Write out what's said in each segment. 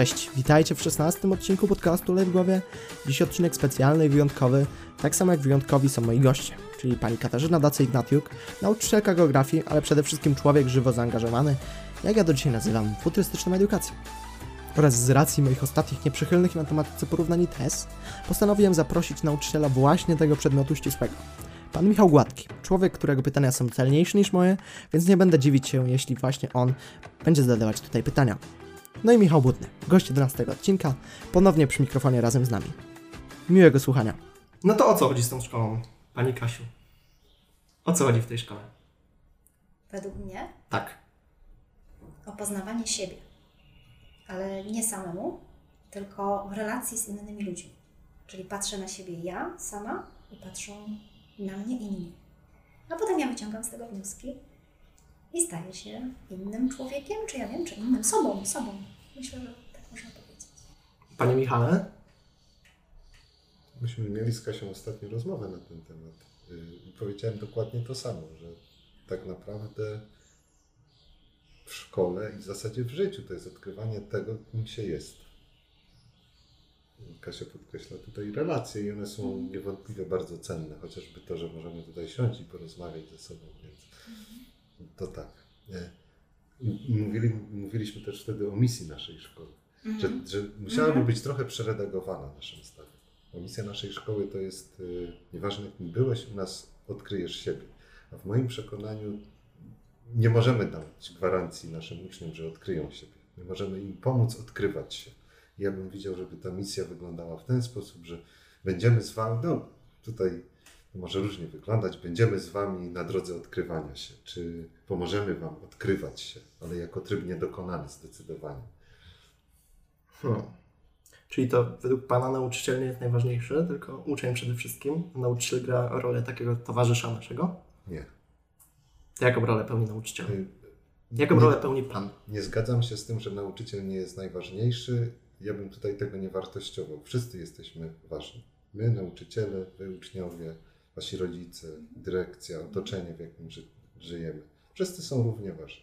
Cześć, witajcie w 16 odcinku podcastu Lej w Głowie. Dziś odcinek specjalny i wyjątkowy, tak samo jak wyjątkowi są moi goście, czyli pani Katarzyna Dacy-Ignatiuk, nauczycielka geografii, ale przede wszystkim człowiek żywo zaangażowany, jak ja do dzisiaj nazywam, futurystyczną edukacją. Oraz z racji moich ostatnich nieprzychylnych matematyce porównań test, postanowiłem zaprosić nauczyciela właśnie tego przedmiotu ścisłego. Pan Michał Gładki, człowiek, którego pytania są celniejsze niż moje, więc nie będę dziwić się, jeśli właśnie on będzie zadawać tutaj pytania. No i Michał Budny, gość 11 odcinka, ponownie przy mikrofonie razem z nami. Miłego słuchania. No to o co chodzi z tą szkołą, Pani Kasiu? O co chodzi w tej szkole? Według mnie Tak. o poznawanie siebie, ale nie samemu, tylko w relacji z innymi ludźmi. Czyli patrzę na siebie ja sama i patrzą na mnie inni. A potem ja wyciągam z tego wnioski i staję się innym człowiekiem, czy ja wiem, czy innym sobą, sobą. Myślę, że tak można powiedzieć. Panie Michale? Myśmy mieli z Kasią ostatnio rozmowę na ten temat. Yy, I powiedziałem dokładnie to samo, że tak naprawdę w szkole i w zasadzie w życiu to jest odkrywanie tego, kim się jest. Kasia podkreśla tutaj relacje i one są niewątpliwie bardzo cenne, chociażby to, że możemy tutaj siąść i porozmawiać ze sobą, więc to tak. Mówili, mówiliśmy też wtedy o misji naszej szkoły, że, że musiałaby być trochę przeredagowana naszym zdaniem. Bo misja naszej szkoły to jest, y, nieważne kim byłeś, u nas odkryjesz siebie. A w moim przekonaniu nie możemy dać gwarancji naszym uczniom, że odkryją siebie. My możemy im pomóc odkrywać się. Ja bym widział, żeby ta misja wyglądała w ten sposób, że będziemy z Wami, no tutaj może różnie wyglądać, będziemy z Wami na drodze odkrywania się, czy pomożemy Wam odkrywać się, ale jako tryb niedokonany zdecydowanie. Hmm. Czyli to według Pana nauczyciel nie jest najważniejszy, tylko uczeń przede wszystkim. Nauczyciel gra rolę takiego towarzysza naszego. Nie. To jaką rolę pełni nauczyciel? Y, Jaką nie- rolę pełni Pan? Nie zgadzam się z tym, że nauczyciel nie jest najważniejszy. Ja bym tutaj tego nie wartościował. Wszyscy jesteśmy ważni. My, nauczyciele, wy, uczniowie, wasi rodzice, dyrekcja, otoczenie, w jakim ży żyjemy. Wszyscy są równie ważni.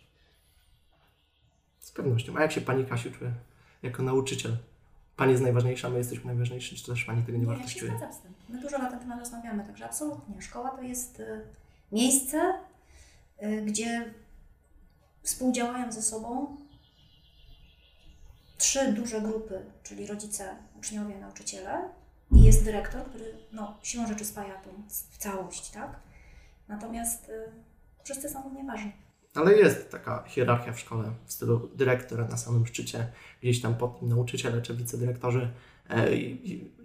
Z pewnością. A jak się Pani Kasiu czuje jako nauczyciel? Pani jest najważniejsza, my jesteśmy najważniejsi, czy też Pani tego nie ja się wartościuje? zgadzam z tym. My dużo na ten temat rozmawiamy, także absolutnie. Szkoła to jest y, miejsce, y, gdzie współdziałają ze sobą trzy duże grupy, czyli rodzice, uczniowie, nauczyciele i jest dyrektor, który no, siłą rzeczy spaja tą w całość, tak? Natomiast y, wszyscy są równie ważni. Ale jest taka hierarchia w szkole w stylu dyrektora na samym szczycie, gdzieś tam pod nauczyciele czy wicedyrektorzy. E,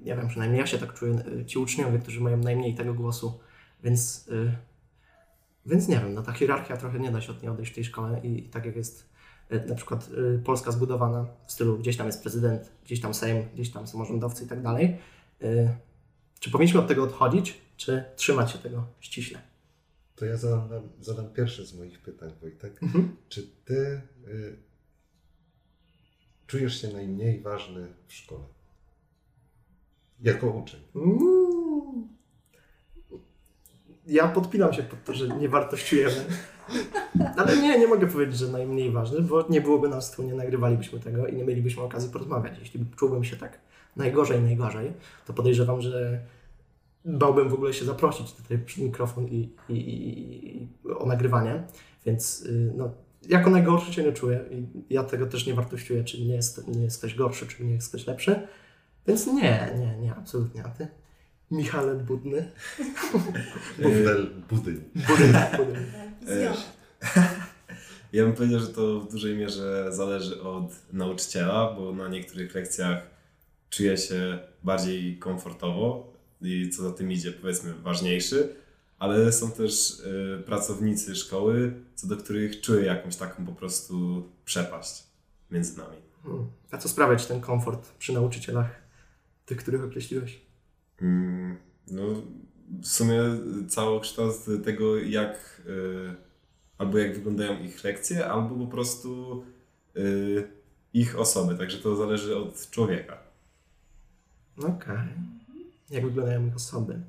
nie wiem, przynajmniej ja się tak czuję, e, ci uczniowie, którzy mają najmniej tego głosu, więc, y, więc nie wiem, no ta hierarchia trochę nie da się od niej odejść w tej szkole i, tak jak jest y, na przykład y, Polska zbudowana w stylu gdzieś tam jest prezydent, gdzieś tam Sejm, gdzieś tam samorządowcy i tak dalej. Y, Czy powinniśmy od tego odchodzić, czy trzymać się tego ściśle? To ja zadam, zadam pierwsze z moich pytań, Wojtek. Mhm. Czy ty y, czujesz się najmniej ważny w szkole? Jako uczeń. Mm. Ja podpinam się pod to, że nie wartościujemy. Ale nie, nie mogę powiedzieć, że najmniej ważny, bo nie byłoby nas tu, nie nagrywalibyśmy tego i nie mielibyśmy okazji porozmawiać. Jeśli czułbym się tak najgorzej, najgorzej, to podejrzewam, że bałbym w ogóle się zaprosić tutaj przy mikrofon i, i, i, i o nagrywanie. Więc y, no, jako najgorszy się nie czuję i ja tego też nie wartościuję, czy nie jest, nie jest ktoś gorszy, czy nie jest ktoś lepszy. Więc nie, nie, nie, absolutnie. A ty? Michale Budny? Burdel, budyń. Budyn, budyn. Wizjon. Ja bym powiedział, że to w dużej mierze zależy od nauczyciela, bo na niektórych lekcjach czuję się bardziej komfortowo i co za tym idzie, powiedzmy, ważniejszy, ale są też y, pracownicy szkoły, co do których czuję jakąś taką po prostu przepaść między nami. Hmm. A co sprawia Ci ten komfort przy nauczycielach, tych, których określiłeś? Mm, No, w sumie całokształt tego, jak y, albo jak wyglądają ich lekcje, albo po prostu y, ich osoby. Także to zależy od człowieka. Okej. Jak wyglądają ich osoby?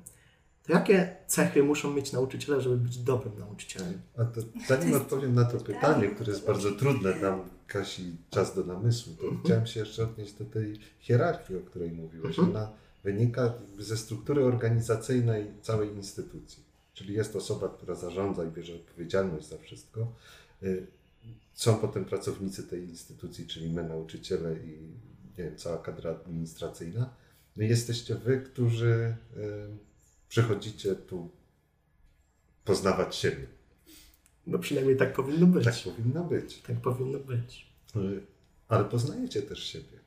to jakie cechy muszą mieć nauczyciele, żeby być dobrym nauczycielem? A to, zanim odpowiem na to pytanie, które jest bardzo trudne, dam Kasi czas do namysłu, to chciałem się jeszcze odnieść do tej hierarchii, o której mówiłeś. Mhm. Ona wynika ze struktury organizacyjnej całej instytucji. Czyli jest osoba, która zarządza i bierze odpowiedzialność za wszystko. Y, Są potem pracownicy tej instytucji, czyli my, nauczyciele i nie wiem, cała kadra administracyjna. Jesteście wy, którzy y, przychodzicie tu poznawać siebie. No przynajmniej tak powinno być. Tak powinno być. Tak powinno być. Y, Ale poznajecie też siebie.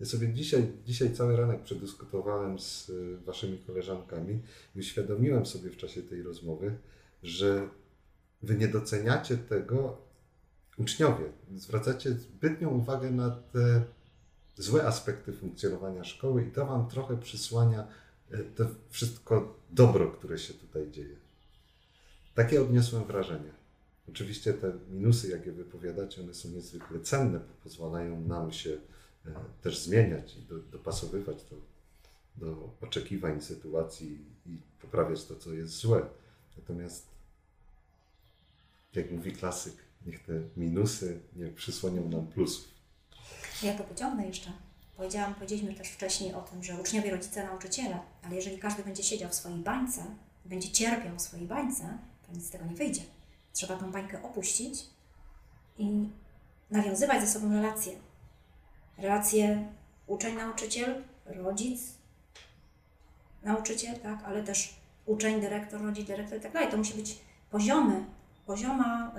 Ja sobie dzisiaj, dzisiaj cały ranek przedyskutowałem z y, waszymi koleżankami i uświadomiłem sobie w czasie tej rozmowy, że wy nie doceniacie tego, uczniowie, zwracacie zbytnią uwagę na te złe aspekty funkcjonowania szkoły i to wam trochę przysłania y, to wszystko dobro, które się tutaj dzieje. Takie odniosłem wrażenie. Oczywiście te minusy, jakie wypowiadacie, one są niezwykle cenne, bo pozwalają nam się e, też zmieniać i do, dopasowywać do, do oczekiwań sytuacji i poprawiać to, co jest złe. Natomiast, jak mówi klasyk, niech te minusy nie przysłonią nam plusów. Ja to pociągnę jeszcze. Powiedziałam, powiedzieliśmy też wcześniej o tym, że uczniowie, rodzice, nauczyciele, ale jeżeli każdy będzie siedział w swojej bańce, będzie cierpiał w swojej bańce, to nic z tego nie wyjdzie. Trzeba tą bańkę opuścić i nawiązywać ze sobą relacje. Relacje uczeń-nauczyciel, rodzic, nauczyciel, tak, ale też uczeń, dyrektor, rodzic, dyrektor i tak dalej. To musi być poziomy, pozioma.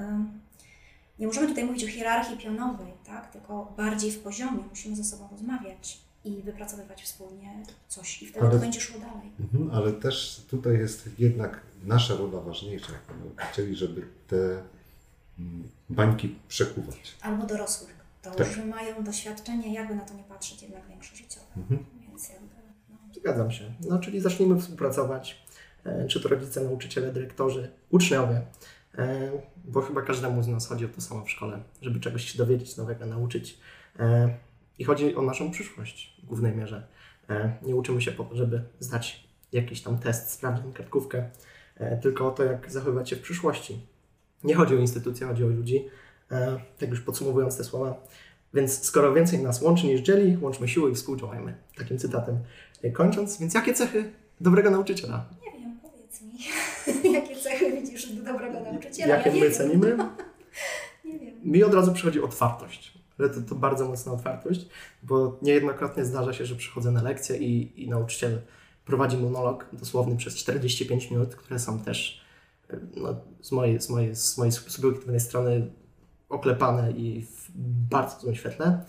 Nie możemy tutaj mówić o hierarchii pionowej, tak? tylko bardziej w poziomie. Musimy ze sobą rozmawiać i wypracowywać wspólnie coś i wtedy Ale- to będzie szło dalej. Mhm, ale też tutaj jest jednak nasza rola ważniejsza jako nauczycieli, żeby te mm, bańki przekuwać. Albo dorosłych. To Tak. już mają doświadczenie, jakby na to nie patrzeć, jednak większe życiowe. Mhm. Więc jakby, no. Zgadzam się. No, czyli zacznijmy współpracować, e, czy to rodzice, nauczyciele, dyrektorzy, uczniowie, bo chyba każdemu z nas chodzi o to samo w szkole, żeby czegoś się dowiedzieć nowego, nauczyć. E, I chodzi o naszą przyszłość w głównej mierze. E, Nie uczymy się po to, żeby zdać jakiś tam test, sprawdzian, kartkówkę, e, tylko o to, jak zachowywać się w przyszłości. Nie chodzi o instytucje, chodzi o ludzi. E, Tak już podsumowując te słowa. Więc skoro więcej nas łączy niż dzieli, łączmy siły i współdziałajmy. Takim cytatem e, kończąc. Więc jakie cechy dobrego nauczyciela? Powiedz mi, jakie cechy widzisz do dobrego nauczyciela? Jakie ja my wiem. cenimy? Nie wiem. Mi od razu przychodzi otwartość. To, to bardzo mocna otwartość, bo niejednokrotnie zdarza się, że przychodzę na lekcję i, i nauczyciel prowadzi monolog dosłowny przez 45 minut, które są też e, no, z, mojej, z, mojej, z mojej subiektywnej strony oklepane i w bardzo złym świetle.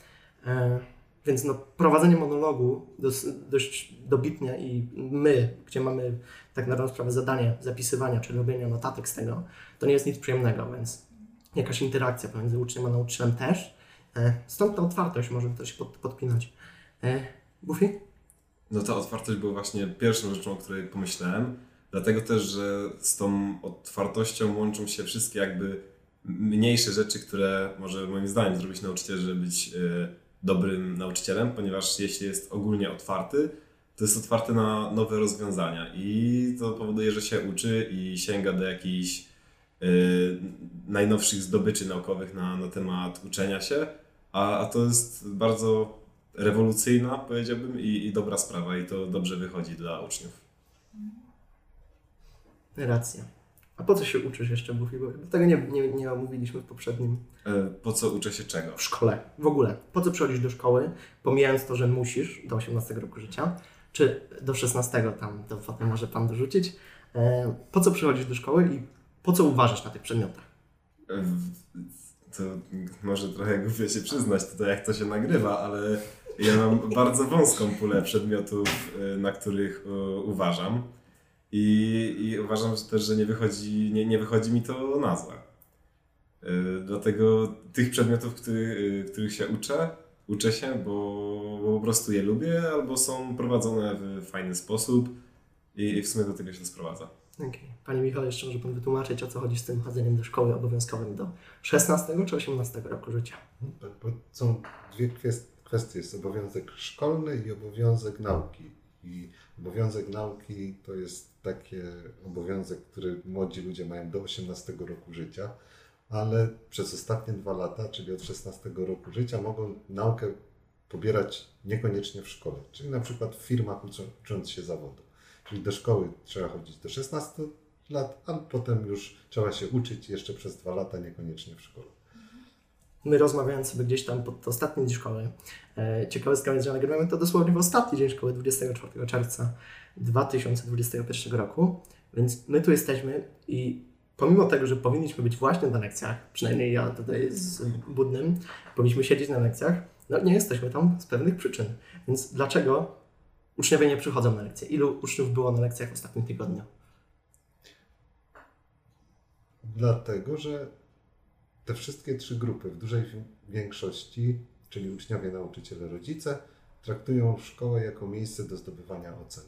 Więc no, prowadzenie monologu dos, dość dobitnie i my, gdzie mamy tak na dobrą sprawę zadanie zapisywania czy robienia notatek z tego, to nie jest nic przyjemnego, więc jakaś interakcja pomiędzy uczniem a nauczycielem też. E, Stąd ta otwartość może to się pod, podpinać. E, Buffy? No ta otwartość była właśnie pierwszą rzeczą, o której pomyślałem. Dlatego też, że z tą otwartością łączą się wszystkie jakby mniejsze rzeczy, które może moim zdaniem zrobić nauczyciel, żeby być e, dobrym nauczycielem, ponieważ jeśli jest ogólnie otwarty, to jest otwarty na nowe rozwiązania i to powoduje, że się uczy i sięga do jakichś e, najnowszych zdobyczy naukowych na, na temat uczenia się, a, a to jest bardzo rewolucyjna, powiedziałbym, i, i dobra sprawa, i to dobrze wychodzi dla uczniów. Racja. A po co się uczysz jeszcze, Buffy? Bo tego nie, nie, nie omówiliśmy w poprzednim. E, Po co uczę się czego? W szkole. W ogóle. Po co przychodzisz do szkoły, pomijając to, że musisz do 18 roku życia, czy do 16 tam, to potem może Pan dorzucić. E, po co przychodzisz do szkoły i po co uważasz na tych przedmiotach? E, To może trochę głupio się przyznać tutaj, jak to się nagrywa, ale ja mam bardzo wąską pulę przedmiotów, na których uważam. I, I uważam że też, że nie wychodzi, nie, nie wychodzi mi to nazwa. E, Dlatego tych przedmiotów, który, e, których się uczę, uczę się, bo, bo po prostu je lubię, albo są prowadzone w fajny sposób i, i w sumie do tego się to sprowadza. Okej. Panie Michale, jeszcze może Pan wytłumaczyć, o co chodzi z tym chodzeniem do szkoły obowiązkowym do 16 czy 18 roku życia? Bo są dwie kwest- kwestie. Jest obowiązek szkolny i obowiązek nauki. I obowiązek nauki to jest taki obowiązek, który młodzi ludzie mają do 18 roku życia, ale przez ostatnie dwa lata, czyli od 16 roku życia, mogą naukę pobierać niekoniecznie w szkole, czyli na przykład w firmach ucząc się zawodu. Czyli do szkoły trzeba chodzić do 16 lat, a potem już trzeba się uczyć jeszcze przez dwa lata, niekoniecznie w szkole. My rozmawiając sobie gdzieś tam pod ostatni dzień szkoły, e, ciekawostka jest, że nagrywamy to dosłownie w ostatni dzień szkoły, 24 czerwca 2021 roku, więc my tu jesteśmy i pomimo tego, że powinniśmy być właśnie na lekcjach, przynajmniej ja tutaj z Budnym, powinniśmy siedzieć na lekcjach, no nie jesteśmy tam z pewnych przyczyn. Więc dlaczego uczniowie nie przychodzą na lekcje? Ilu uczniów było na lekcjach w ostatnim tygodniu? Dlatego, że te wszystkie trzy grupy w dużej większości, czyli uczniowie, nauczyciele, rodzice, traktują szkołę jako miejsce do zdobywania ocen.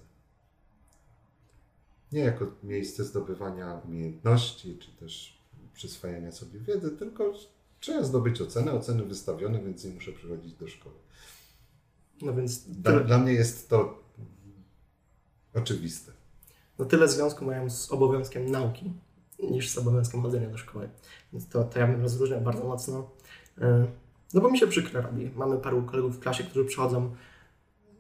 Nie jako miejsce zdobywania umiejętności, czy też przyswajania sobie wiedzy, tylko trzeba zdobyć ocenę, oceny wystawione, więc nie muszę przychodzić do szkoły. No więc dla, dla mnie jest to oczywiste. No tyle związku mają z obowiązkiem nauki niż z obowiązkiem chodzenia do szkoły. Więc to, to ja bym rozróżniał bardzo mocno. E, no bo mi się przykro robi. Mamy paru kolegów w klasie, którzy przychodzą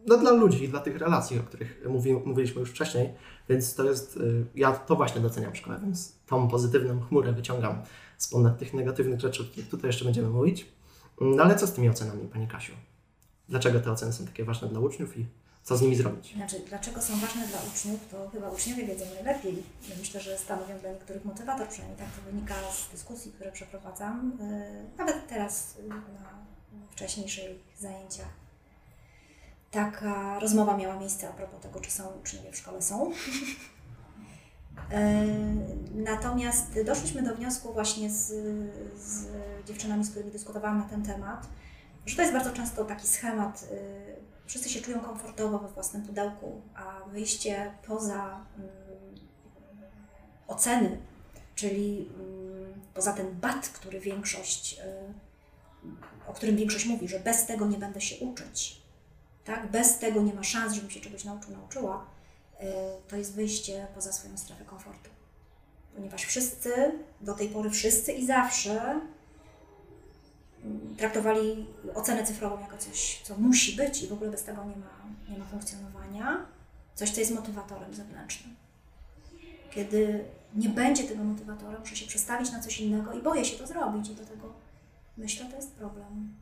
no, dla ludzi, dla tych relacji, o których mówi, mówiliśmy już wcześniej, więc to jest, e, ja to właśnie doceniam szkołę, więc tą pozytywną chmurę wyciągam z ponad tych negatywnych rzeczy, o których tutaj jeszcze będziemy mówić. No ale co z tymi ocenami, Pani Kasiu? Dlaczego te oceny są takie ważne dla uczniów i co z nimi zrobić? Znaczy, dlaczego są ważne dla uczniów, to chyba uczniowie wiedzą najlepiej. Ja myślę, że stanowią dla niektórych motywator, przynajmniej tak to wynika z dyskusji, które przeprowadzam, y, nawet teraz y, na wcześniejszych zajęciach. Taka rozmowa miała miejsce a propos tego, czy są uczniowie w szkole są. Y, natomiast doszliśmy do wniosku właśnie z, z dziewczynami, z którymi dyskutowałam na ten temat, że to jest bardzo często taki schemat wszyscy się czują komfortowo we własnym pudełku, a wyjście poza um, oceny, czyli um, poza ten bat, który większość, um, o którym większość mówi, że bez tego nie będę się uczyć, tak? bez tego nie ma szans, żebym się czegoś nauczył, nauczyła, y, to jest wyjście poza swoją strefę komfortu. Ponieważ wszyscy, do tej pory wszyscy i zawsze traktowali ocenę cyfrową jako coś, co musi być i w ogóle bez tego nie ma, nie ma funkcjonowania, coś, co jest motywatorem zewnętrznym. Kiedy nie będzie tego motywatora, muszę się przestawić na coś innego i boję się to zrobić i do tego myślę, to jest problem.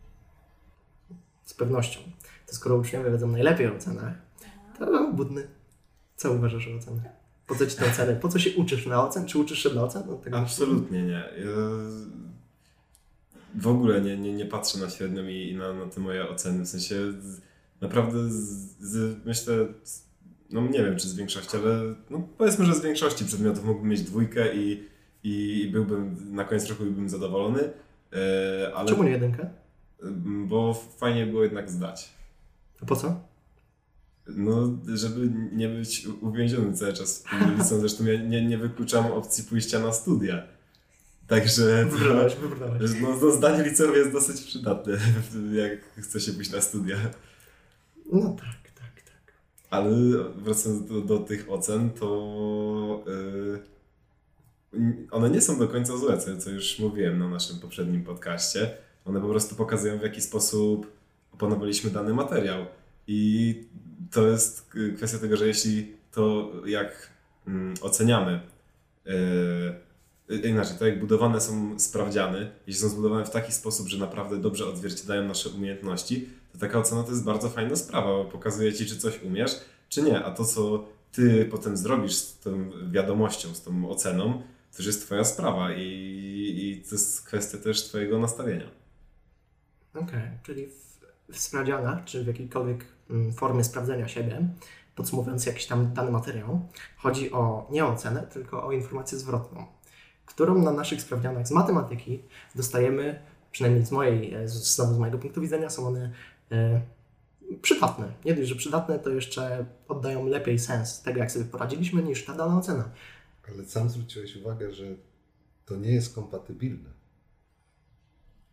Z pewnością. To skoro uczniowie wiedzą najlepiej o ocenach, to budny. Co uważasz o ocenach? Po co ci te oceny? Po co się uczysz na ocen? Czy uczysz się na ocen? No, Absolutnie nie w ogóle nie, nie, nie patrzę na średnią i, i na, na te moje oceny. W sensie z, naprawdę z, z, myślę, no nie wiem czy z większości, ale no powiedzmy, że z większości przedmiotów mógłbym mieć dwójkę i, i, byłbym na koniec roku byłbym zadowolony. E, ale, Czemu nie jedynkę? Bo fajnie było jednak zdać. A po co? No, żeby nie być uwięziony cały czas w Zresztą ja nie, nie wykluczam opcji pójścia na studia. Także wybrałeś, wybrałeś. No, no, zdanie liceum jest dosyć przydatne, jak chce się pójść na studia. No tak, tak, tak. Ale wracając do, do tych ocen, to yy, one nie są do końca złe, co, co już mówiłem na naszym poprzednim podcaście. One po prostu pokazują, w jaki sposób opanowaliśmy dany materiał. I to jest kwestia tego, że jeśli to, jak mm, oceniamy, yy, inaczej, tak jak budowane są sprawdziany, jeśli są zbudowane w taki sposób, że naprawdę dobrze odzwierciedlają nasze umiejętności, to taka ocena to jest bardzo fajna sprawa, bo pokazuje ci, czy coś umiesz, czy nie. A to, co ty potem zrobisz z tą wiadomością, z tą oceną, to już jest twoja sprawa i, i to jest kwestia też twojego nastawienia. Okej, okay, czyli w, w sprawdzianach, czy w jakiejkolwiek mm, formie sprawdzenia siebie, podsumowując jakiś tam dany materiał, chodzi o nie o ocenę, tylko o informację zwrotną którą na naszych sprawdzianach z matematyki dostajemy, przynajmniej z mojej, e, znowu z mojego punktu widzenia, są one e, przydatne. Nie dość, że przydatne, to jeszcze oddają lepiej sens tego, jak sobie poradziliśmy, niż ta dana ocena. Ale sam zwróciłeś uwagę, że to nie jest kompatybilne.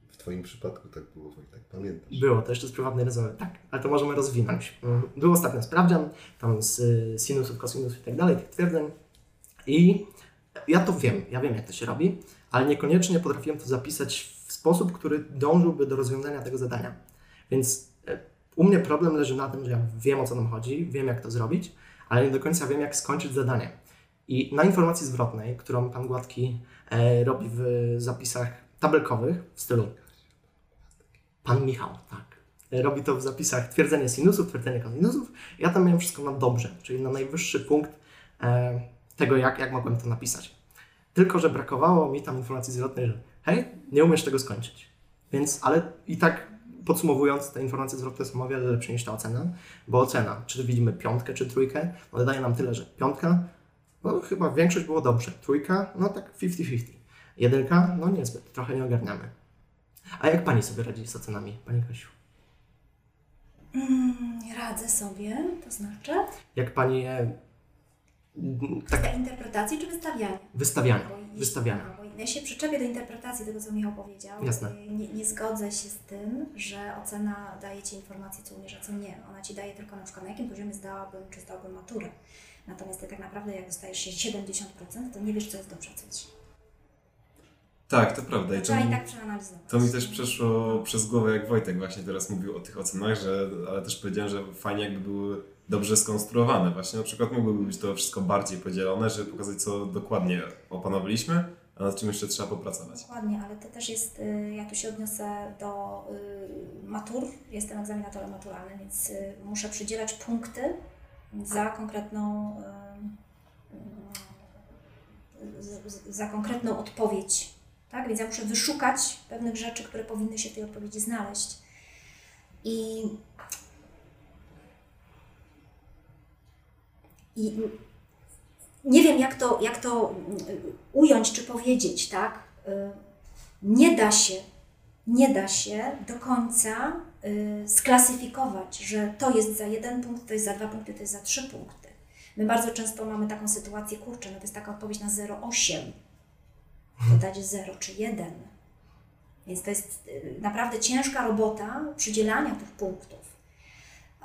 w Twoim przypadku tak było, Wojtek, pamiętasz? Było to jeszcze z prywatnej rozmowy, tak, ale to możemy rozwinąć. Mm, Był ostatnio sprawdzian, tam z y, sinusów, kosinusów i tak dalej, tych twierdzeń i ja to wiem, ja wiem jak to się robi, ale niekoniecznie potrafiłem to zapisać w sposób, który dążyłby do rozwiązania tego zadania. Więc e, u mnie problem leży na tym, że ja wiem o co nam chodzi, wiem jak to zrobić, ale nie do końca wiem jak skończyć zadanie. I na informacji zwrotnej, którą pan Gładki e, robi w zapisach tabelkowych w stylu Pan Michał, tak. Robi to w zapisach twierdzenie sinusów, twierdzenie kosinusów. Ja tam miałem wszystko na dobrze, czyli na najwyższy punkt e, tego, jak, jak mogłem to napisać. Tylko, że brakowało mi tam informacji zwrotnej, że hej, nie umiesz tego skończyć. Więc, ale i tak podsumowując, te informacje zwrotne są o wiele lepsze niż ta ocena, bo ocena, czy widzimy piątkę, czy trójkę, no daje nam tyle, że piątka, no chyba większość było dobrze, trójka, no tak 50-50. Jedynka, no niezbyt, trochę nie ogarniamy. A jak Pani sobie radzi z ocenami, Pani Kasiu? Mm, radzę sobie, to znaczy Jak Pani je mm, tak kwestia interpretacji czy wystawiania? wystawiania, jeśli- wystawiania. bo Ja się przyczepię do interpretacji tego, co Michał powiedział. Jasne. Nie, nie zgodzę się z tym, że ocena daje Ci informację, co umiesz, a co nie. Ona Ci daje tylko na przykład, na jakim poziomie zdałabym, czy zdałbym maturę. Natomiast Ty tak naprawdę, jak dostajesz się 70%, to nie wiesz, co jest dobrze, co źle. Tak, to prawda. I To to, mi, tak przeanalizować. to mi też przeszło przez głowę, jak Wojtek właśnie teraz mówił o tych ocenach, że, ale też powiedziałem, że fajnie jakby były dobrze skonstruowane. Właśnie na przykład mogłoby być to wszystko bardziej podzielone, żeby pokazać, co dokładnie opanowaliśmy, a nad czym jeszcze trzeba popracować. Dokładnie, ale to też jest, y, ja tu się odniosę do y, matur, jestem egzaminatorem maturalnym, więc y, muszę przydzielać punkty za konkretną, za konkretną odpowiedź, tak? Więc ja muszę wyszukać pewnych rzeczy, które powinny się w tej odpowiedzi znaleźć. I, i nie wiem, jak to, jak to y, ująć czy powiedzieć, tak? Y, Nie da się, nie da się do końca y, sklasyfikować, że to jest za jeden punkt, to jest za dwa punkty, to jest za trzy punkty. My bardzo często mamy taką sytuację, kurczę, no to jest taka odpowiedź na 0,8, to dać 0 czy 1. Więc to jest y, naprawdę ciężka robota przydzielania tych punktów.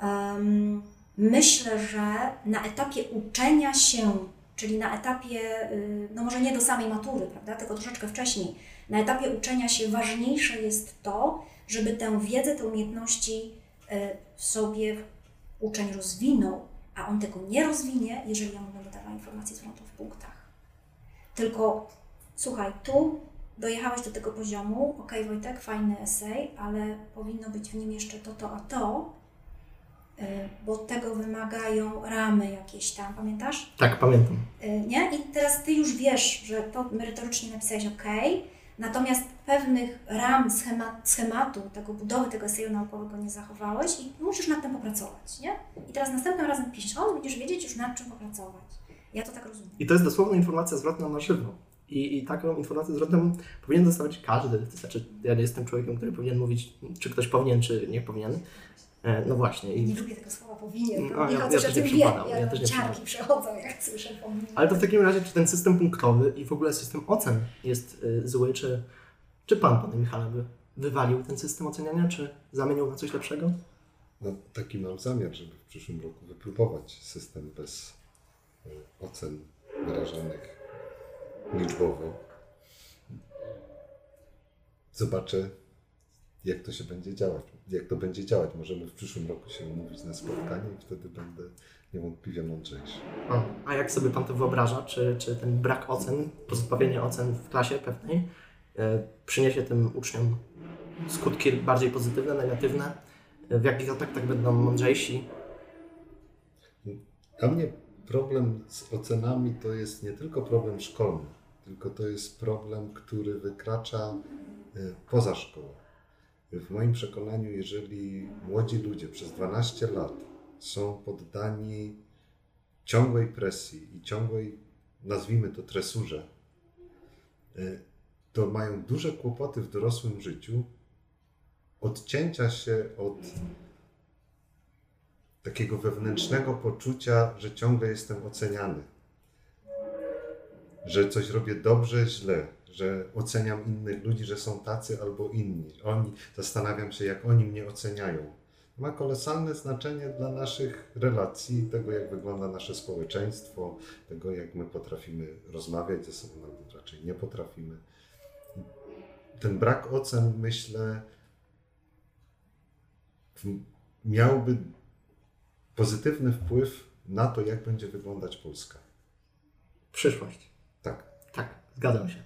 Em, myślę, że na etapie uczenia się, czyli na etapie, y, no może nie do samej matury, prawda, tylko troszeczkę wcześniej, na etapie uczenia się ważniejsze jest to, żeby tę wiedzę, te umiejętności y, sobie uczeń rozwinął, a on tego nie rozwinie, jeżeli ja mu będę dawała informacje zwrotne w punktach. Tylko słuchaj, tu dojechałeś do tego poziomu, ok Wojtek, fajny esej, ale powinno być w nim jeszcze to, to, a to, bo tego wymagają ramy jakieś tam, pamiętasz? Tak, pamiętam. Y, Nie? I teraz ty już wiesz, że to merytorycznie napisałeś ok, natomiast pewnych ram, schemat, schematu, tego budowy tego eseju naukowego nie zachowałeś i musisz nad tym popracować, nie? I teraz następnym razem pisząc, będziesz wiedzieć już nad czym popracować. Ja to tak rozumiem. I to jest dosłowna informacja zwrotna na żywo. I, I taką informację zwrotną powinien dostawać każdy. To znaczy, ja nie jestem człowiekiem, który powinien mówić, czy ktoś powinien, czy nie powinien. E, no właśnie. Nie I, lubię tego słowa powinien. No, ja- ja o też nie tym wie. przypadam, Ja, ja też nie ciarki przechodzą, jak słyszę powinien. ale to w takim razie, czy ten system punktowy i w ogóle system ocen jest y, zły, czy, czy pan, panie Michale, by wywalił ten system oceniania, czy zamienił na coś lepszego? No, taki mam zamiar, żeby w przyszłym roku wypróbować system bez e, ocen wyrażanych liczbowo. Zobaczę, jak to się będzie działać. Jak to będzie działać. Możemy w przyszłym roku się umówić na spotkanie i wtedy będę niewątpliwie mądrzejszy. A, a jak sobie pan to wyobraża? Czy, czy ten brak ocen, pozbawienie ocen w klasie pewnej e, przyniesie tym uczniom skutki bardziej pozytywne, negatywne? E, w jakich aspektach będą mądrzejsi? Dla mnie problem z ocenami to jest nie tylko problem szkolny, tylko to jest problem, który wykracza y, poza szkołę. W moim przekonaniu, jeżeli młodzi ludzie przez 12 lat są poddani ciągłej presji i ciągłej, nazwijmy to, tresurze, y, to mają duże kłopoty w dorosłym życiu odcięcia się od takiego wewnętrznego poczucia, że ciągle jestem oceniany. Że coś robię dobrze, źle, że oceniam innych ludzi, że są tacy albo inni. Oni, zastanawiam się, jak oni mnie oceniają. Ma kolosalne znaczenie dla naszych relacji, tego jak wygląda nasze społeczeństwo, tego jak my potrafimy rozmawiać ze sobą, albo raczej nie potrafimy. Ten brak ocen, myślę, miałby pozytywny wpływ na to, jak będzie wyglądać Polska. Przyszłość. Tak. Tak, zgadzam się.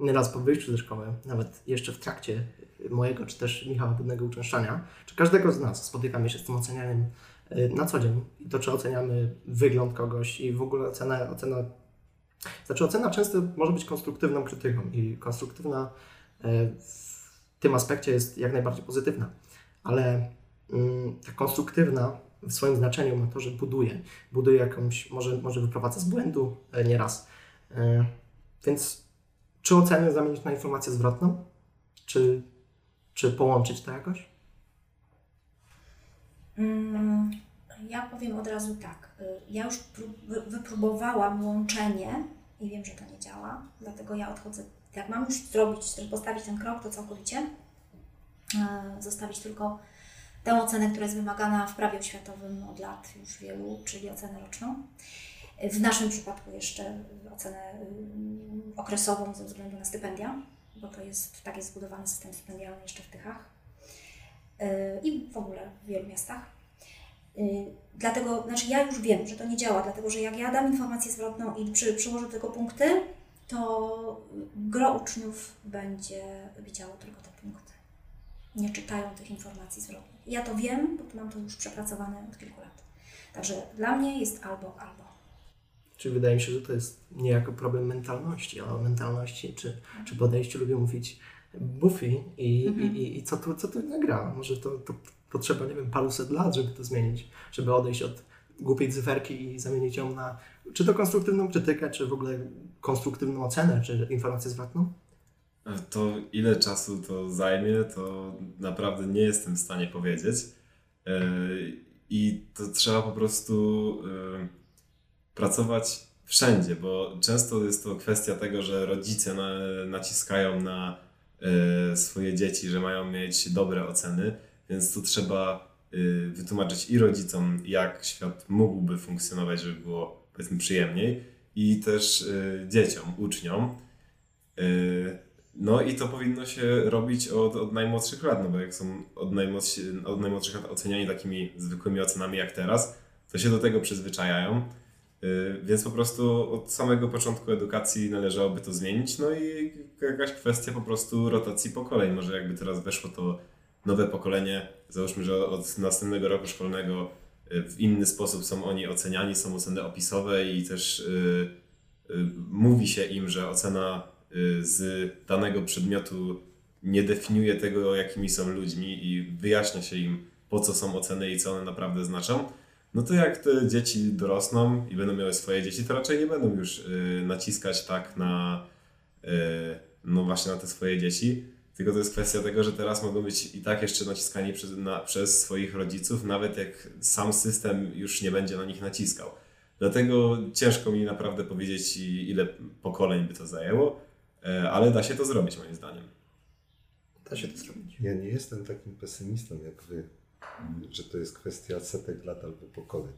Nieraz po wyjściu ze szkoły, nawet jeszcze w trakcie mojego, czy też Michała Budnego uczęszczania, czy każdego z nas spotykamy się z tym ocenianiem y, na co dzień. I to, czy oceniamy wygląd kogoś i w ogóle ocena, ocena znaczy ocena często może być konstruktywną krytyką i konstruktywna y, w tym aspekcie jest jak najbardziej pozytywna, ale mm, ta konstruktywna w swoim znaczeniu ma to, że buduje. Buduje jakąś, może, może wyprowadza z błędu e, nieraz. Więc czy ocenę zamienić na informację zwrotną? Czy, czy połączyć to jakoś? Mm, ja powiem od razu tak. Y, ja już wypróbowałam łączenie i wiem, że to nie działa, dlatego ja odchodzę. Jak mam już zrobić, postawić ten krok, to całkowicie e, zostawić tylko tę ocenę, która jest wymagana w prawie oświatowym od lat już wielu, czyli ocenę roczną. W naszym przypadku jeszcze ocenę y, okresową ze względu na stypendia, bo to jest, tak jest zbudowany system stypendialny jeszcze w Tychach y, i w ogóle w wielu miastach. Y, dlatego, znaczy ja już wiem, że to nie działa, dlatego że jak ja dam informację zwrotną i przy, przyłożę do tego punkty, to gro uczniów będzie widziało tylko te punkty. Nie czytają tych informacji zwrotnych. Ja to wiem, bo mam to już przepracowane od kilku lat. Także dla mnie jest albo, albo. Czyli wydaje mi się, że to jest niejako problem mentalności, a o mentalności czy, czy podejściu lubię mówić Buffy i, mhm. i, i, co tu, co tu nagra. Może to, to potrzeba, nie wiem, paruset lat, żeby to zmienić, żeby odejść od głupiej cyferki i zamienić ją na czy to konstruktywną krytykę, czy w ogóle konstruktywną ocenę, czy informację zwrotną? To ile czasu to zajmie, to naprawdę nie jestem w stanie powiedzieć. E, I to trzeba po prostu e, pracować wszędzie, bo często jest to kwestia tego, że rodzice naciskają na e, swoje dzieci, że mają mieć dobre oceny, więc tu trzeba wytłumaczyć i rodzicom, jak świat mógłby funkcjonować, żeby było powiedzmy przyjemniej, i też dzieciom, uczniom. No i to powinno się robić od, od najmłodszych lat, no bo jak są od, najmłodszy, od najmłodszych lat oceniani takimi zwykłymi ocenami jak teraz, to się do tego przyzwyczajają. Yy, więc po prostu od samego początku edukacji należałoby to zmienić, no i jakaś kwestia po prostu rotacji pokoleń. Może jakby teraz weszło to nowe pokolenie, załóżmy, że od następnego roku szkolnego yy, w inny sposób są oni oceniani, są oceny opisowe i też yy, mówi się im, że ocena Y, z danego przedmiotu nie definiuje tego, jakimi są ludźmi i wyjaśnia się im, po co są oceny i co one naprawdę znaczą, no to jak te dzieci dorosną i będą miały swoje dzieci, to raczej nie będą już y, naciskać tak na, y, no właśnie na te swoje dzieci, tylko to jest kwestia tego, że teraz mogą być i tak jeszcze naciskani przez, na, przez swoich rodziców, nawet jak sam system już nie będzie na nich naciskał. Dlatego ciężko mi naprawdę powiedzieć, ile pokoleń by to zajęło. E, ale da się to zrobić moim zdaniem. Da się to zrobić. Ja nie jestem takim pesymistą jak wy, że to jest kwestia setek lat albo pokoleń.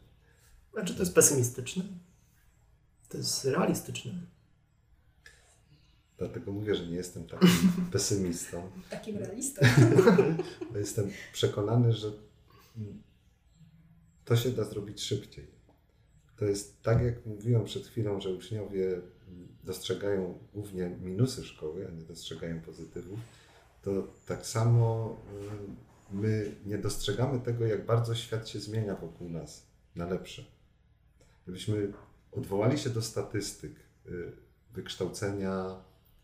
Znaczy to jest pesymistyczne? To jest realistyczne. Dlatego mówię, że nie jestem takim pesymistą. Takim realistą. jestem przekonany, że to się da zrobić szybciej. To jest tak, jak mówiłem przed chwilą, że uczniowie dostrzegają głównie minusy szkoły, a nie dostrzegają pozytywów, to tak samo y, my nie dostrzegamy tego, jak bardzo świat się zmienia wokół nas na lepsze. Gdybyśmy odwołali się do statystyk y, wykształcenia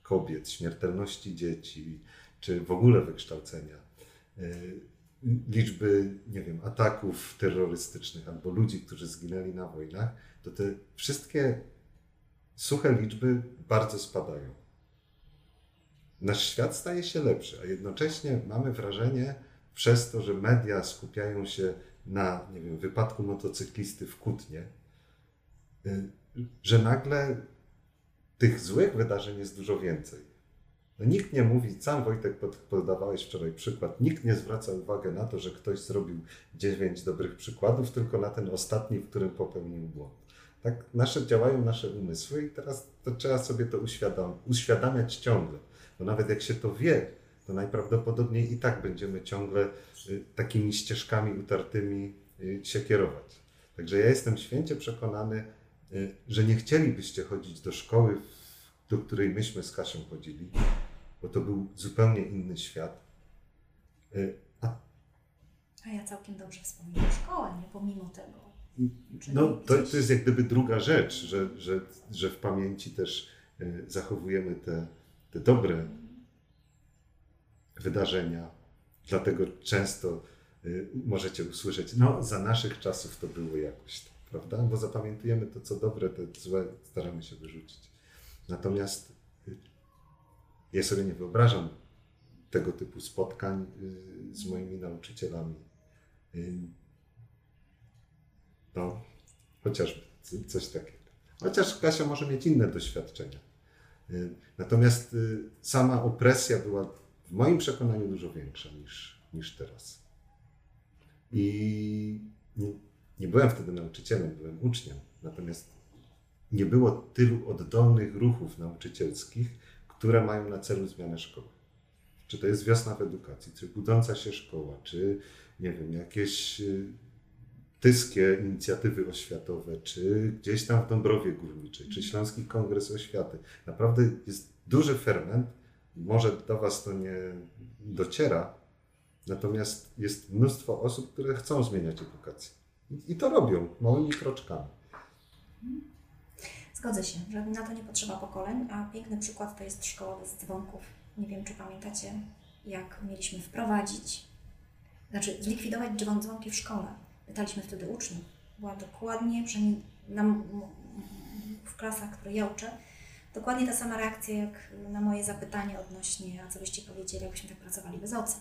kobiet, śmiertelności dzieci, czy w ogóle wykształcenia, y, liczby, nie wiem, ataków terrorystycznych albo ludzi, którzy zginęli na wojnach, to te wszystkie suche liczby bardzo spadają. Nasz świat staje się lepszy, a jednocześnie mamy wrażenie, przez to, że media skupiają się na nie wiem, wypadku motocyklisty w Kutnie, y, że nagle tych złych wydarzeń jest dużo więcej. No, nikt nie mówi, sam Wojtek pod- podawałeś wczoraj przykład, nikt nie zwraca uwagi na to, że ktoś zrobił 9 dobrych przykładów, tylko na ten ostatni, w którym popełnił błąd. Tak nasze działają nasze umysły i teraz to trzeba sobie to uświadam, uświadamiać ciągle. Bo nawet jak się to wie, to najprawdopodobniej i tak będziemy ciągle y, takimi ścieżkami utartymi y, się kierować. Także ja jestem święcie przekonany, y, że nie chcielibyście chodzić do szkoły, do której myśmy z Kasią chodzili, bo to był zupełnie inny świat. A A ja całkiem dobrze wspominam szkołę, nie pomimo tego. Czyli No, to, to jest jak gdyby druga rzecz, że, że, że w pamięci też zachowujemy te, te dobre wydarzenia. Dlatego często y, możecie usłyszeć, no za naszych czasów to było jakoś tak, prawda? Bo zapamiętujemy to, co dobre, te złe staramy się wyrzucić. Natomiast y, ja sobie nie wyobrażam tego typu spotkań y, z moimi nauczycielami. No, chociażby coś takiego. Chociaż Kasia może mieć inne doświadczenia. Natomiast sama opresja była w moim przekonaniu dużo większa niż, niż teraz. I nie, nie byłem wtedy nauczycielem, byłem uczniem. Natomiast nie było tylu oddolnych ruchów nauczycielskich, które mają na celu zmianę szkoły. Czy to jest wiosna w edukacji, czy budząca się szkoła, czy nie wiem, jakieś y, tyskie inicjatywy oświatowe, czy gdzieś tam w Dąbrowie Górniczej, czy Śląski Kongres Oświaty. Naprawdę jest duży ferment. Może do Was to nie dociera, natomiast jest mnóstwo osób, które chcą zmieniać edukację. I- to robią małymi kroczkami. Zgodzę się, że na to nie potrzeba pokoleń, a piękny przykład to jest szkoła bez dzwonków. Nie wiem, czy pamiętacie, jak mieliśmy wprowadzić, znaczy zlikwidować dzwon- dzwonki w szkole. Pytaliśmy wtedy uczniów. Była dokładnie, przynajmniej na, m- m- w klasach, które ja uczę, dokładnie ta sama reakcja jak na moje zapytanie odnośnie, a co byście powiedzieli, jakbyśmy tak pracowali bez ocen.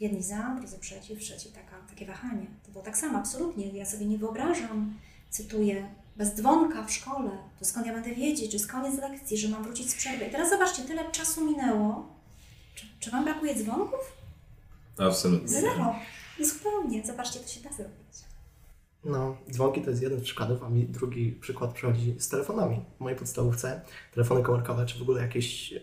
Jedni za, drudzy przeciw, trzeci taka, takie wahanie. To było tak samo, absolutnie. Ja sobie nie wyobrażam, cytuję, bez dzwonka w szkole, to skąd ja będę wiedzieć, że jest koniec lekcji, że mam wrócić z przerwy. I teraz zobaczcie, tyle czasu minęło. Czy, czy Wam brakuje dzwonków? Absolutnie. Zero. Zupełnie. Zobaczcie, to się da zrobić. No, dzwonki to jest jeden z przykładów, a mi drugi przykład przychodzi z telefonami. W mojej podstawówce telefony komórkowe, czy w ogóle jakieś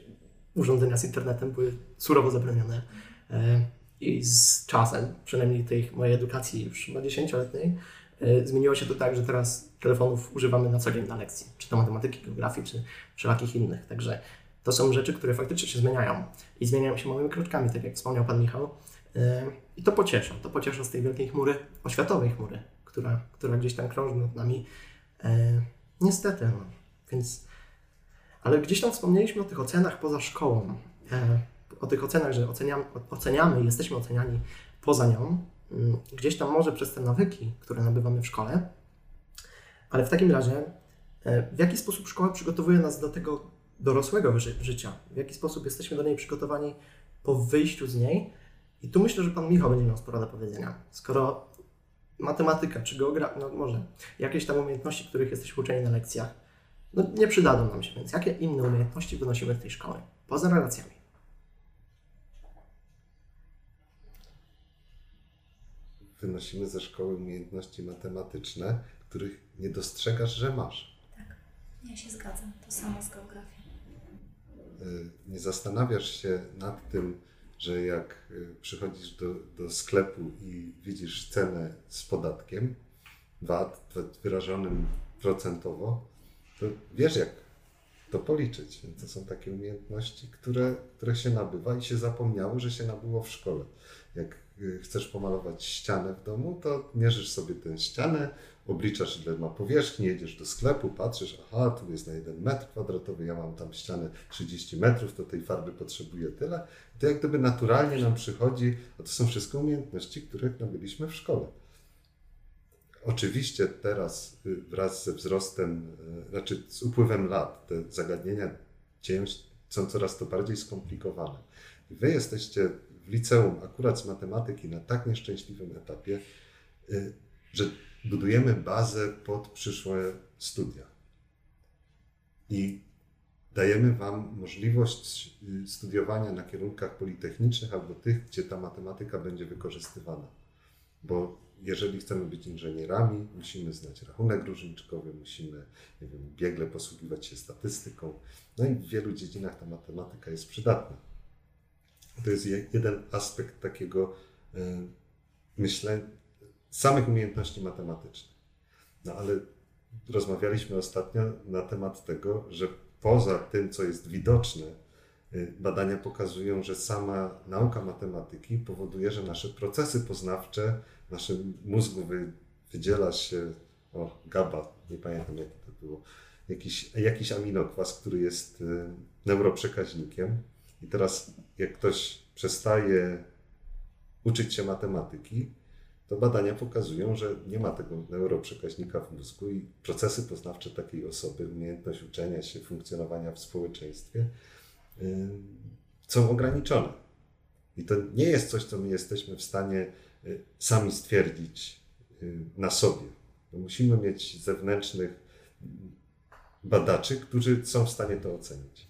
urządzenia z internetem były surowo zabronione. E, I z czasem, przynajmniej tej mojej edukacji już chyba dziesięcioletniej, e, zmieniło się to tak, że teraz telefonów używamy na co dzień na lekcji, czy to matematyki, geografii, czy wszelakich innych. Także to są rzeczy, które faktycznie się zmieniają i zmieniają się małymi kroczkami, tak jak wspomniał Pan Michał. E, I to pociesza, to pociesza z tej wielkiej chmury, oświatowej chmury, która, która gdzieś tam krąży nad nami. E, niestety, no. Więc, ale gdzieś tam wspomnieliśmy o tych ocenach poza szkołą. E, o tych ocenach, że oceniam, oceniamy, jesteśmy oceniani poza nią. Mm, Gdzieś tam może przez te nawyki, które nabywamy w szkole. Ale w takim razie, e, w jaki sposób szkoła przygotowuje nas do tego dorosłego ży- życia? W jaki sposób jesteśmy do niej przygotowani po wyjściu z niej? I tu myślę, że Pan Michał będzie miał sporo do powiedzenia. Skoro matematyka czy geografia, no może jakieś tam umiejętności, których jesteśmy uczeni na lekcjach, no nie przydadzą nam się, więc jakie inne umiejętności wynosimy z tej szkoły? Poza relacjami. Wynosimy ze szkoły umiejętności matematyczne, których nie dostrzegasz, że masz. Tak. Ja się zgadzam. To samo z geografią. Y, Nie zastanawiasz się nad tym, że jak y, przychodzisz do, do sklepu i widzisz cenę z podatkiem, VAT wyrażonym procentowo, to wiesz jak to policzyć. Więc to są takie umiejętności, które, które się nabywa i się zapomniało, że się nabyło w szkole. Jak y, chcesz pomalować ścianę w domu, to mierzysz sobie tę ścianę, obliczasz ile ma powierzchni, jedziesz do sklepu, patrzysz, aha, tu jest na 1 metr kwadratowy, ja mam tam ścianę 30 metrów, to tej farby potrzebuję tyle. I to jak gdyby naturalnie nam przychodzi, a to są wszystko umiejętności, których nabyliśmy w szkole. Oczywiście teraz y, wraz ze wzrostem, y, znaczy z upływem lat, te zagadnienia są coraz to bardziej skomplikowane. Wy jesteście w liceum akurat z matematyki na tak nieszczęśliwym etapie, y, że budujemy bazę pod przyszłe studia. I dajemy Wam możliwość y, studiowania na kierunkach politechnicznych albo tych, gdzie ta matematyka będzie wykorzystywana. Bo jeżeli chcemy być inżynierami, musimy znać rachunek różniczkowy, musimy nie wiem, biegle posługiwać się statystyką. No i w wielu dziedzinach ta matematyka jest przydatna. To jest je- jeden aspekt takiego y, myślenia, samych umiejętności matematycznych. No ale rozmawialiśmy ostatnio na temat tego, że poza tym, co jest widoczne, y, badania pokazują, że sama nauka matematyki powoduje, że nasze procesy poznawcze, naszym mózgu wy, wydziela się, o, GABA, nie pamiętam jak to było, jakiś, jakiś aminokwas, który jest y, neuroprzekaźnikiem. I teraz, jak ktoś przestaje uczyć się matematyki, to badania pokazują, że nie ma tego neuroprzekaźnika w mózgu i procesy poznawcze takiej osoby, umiejętność uczenia się, funkcjonowania w społeczeństwie y, są ograniczone. I to nie jest coś, co my jesteśmy w stanie y, sami stwierdzić y, na sobie. Musimy mieć zewnętrznych mm, badaczy, którzy są w stanie to ocenić.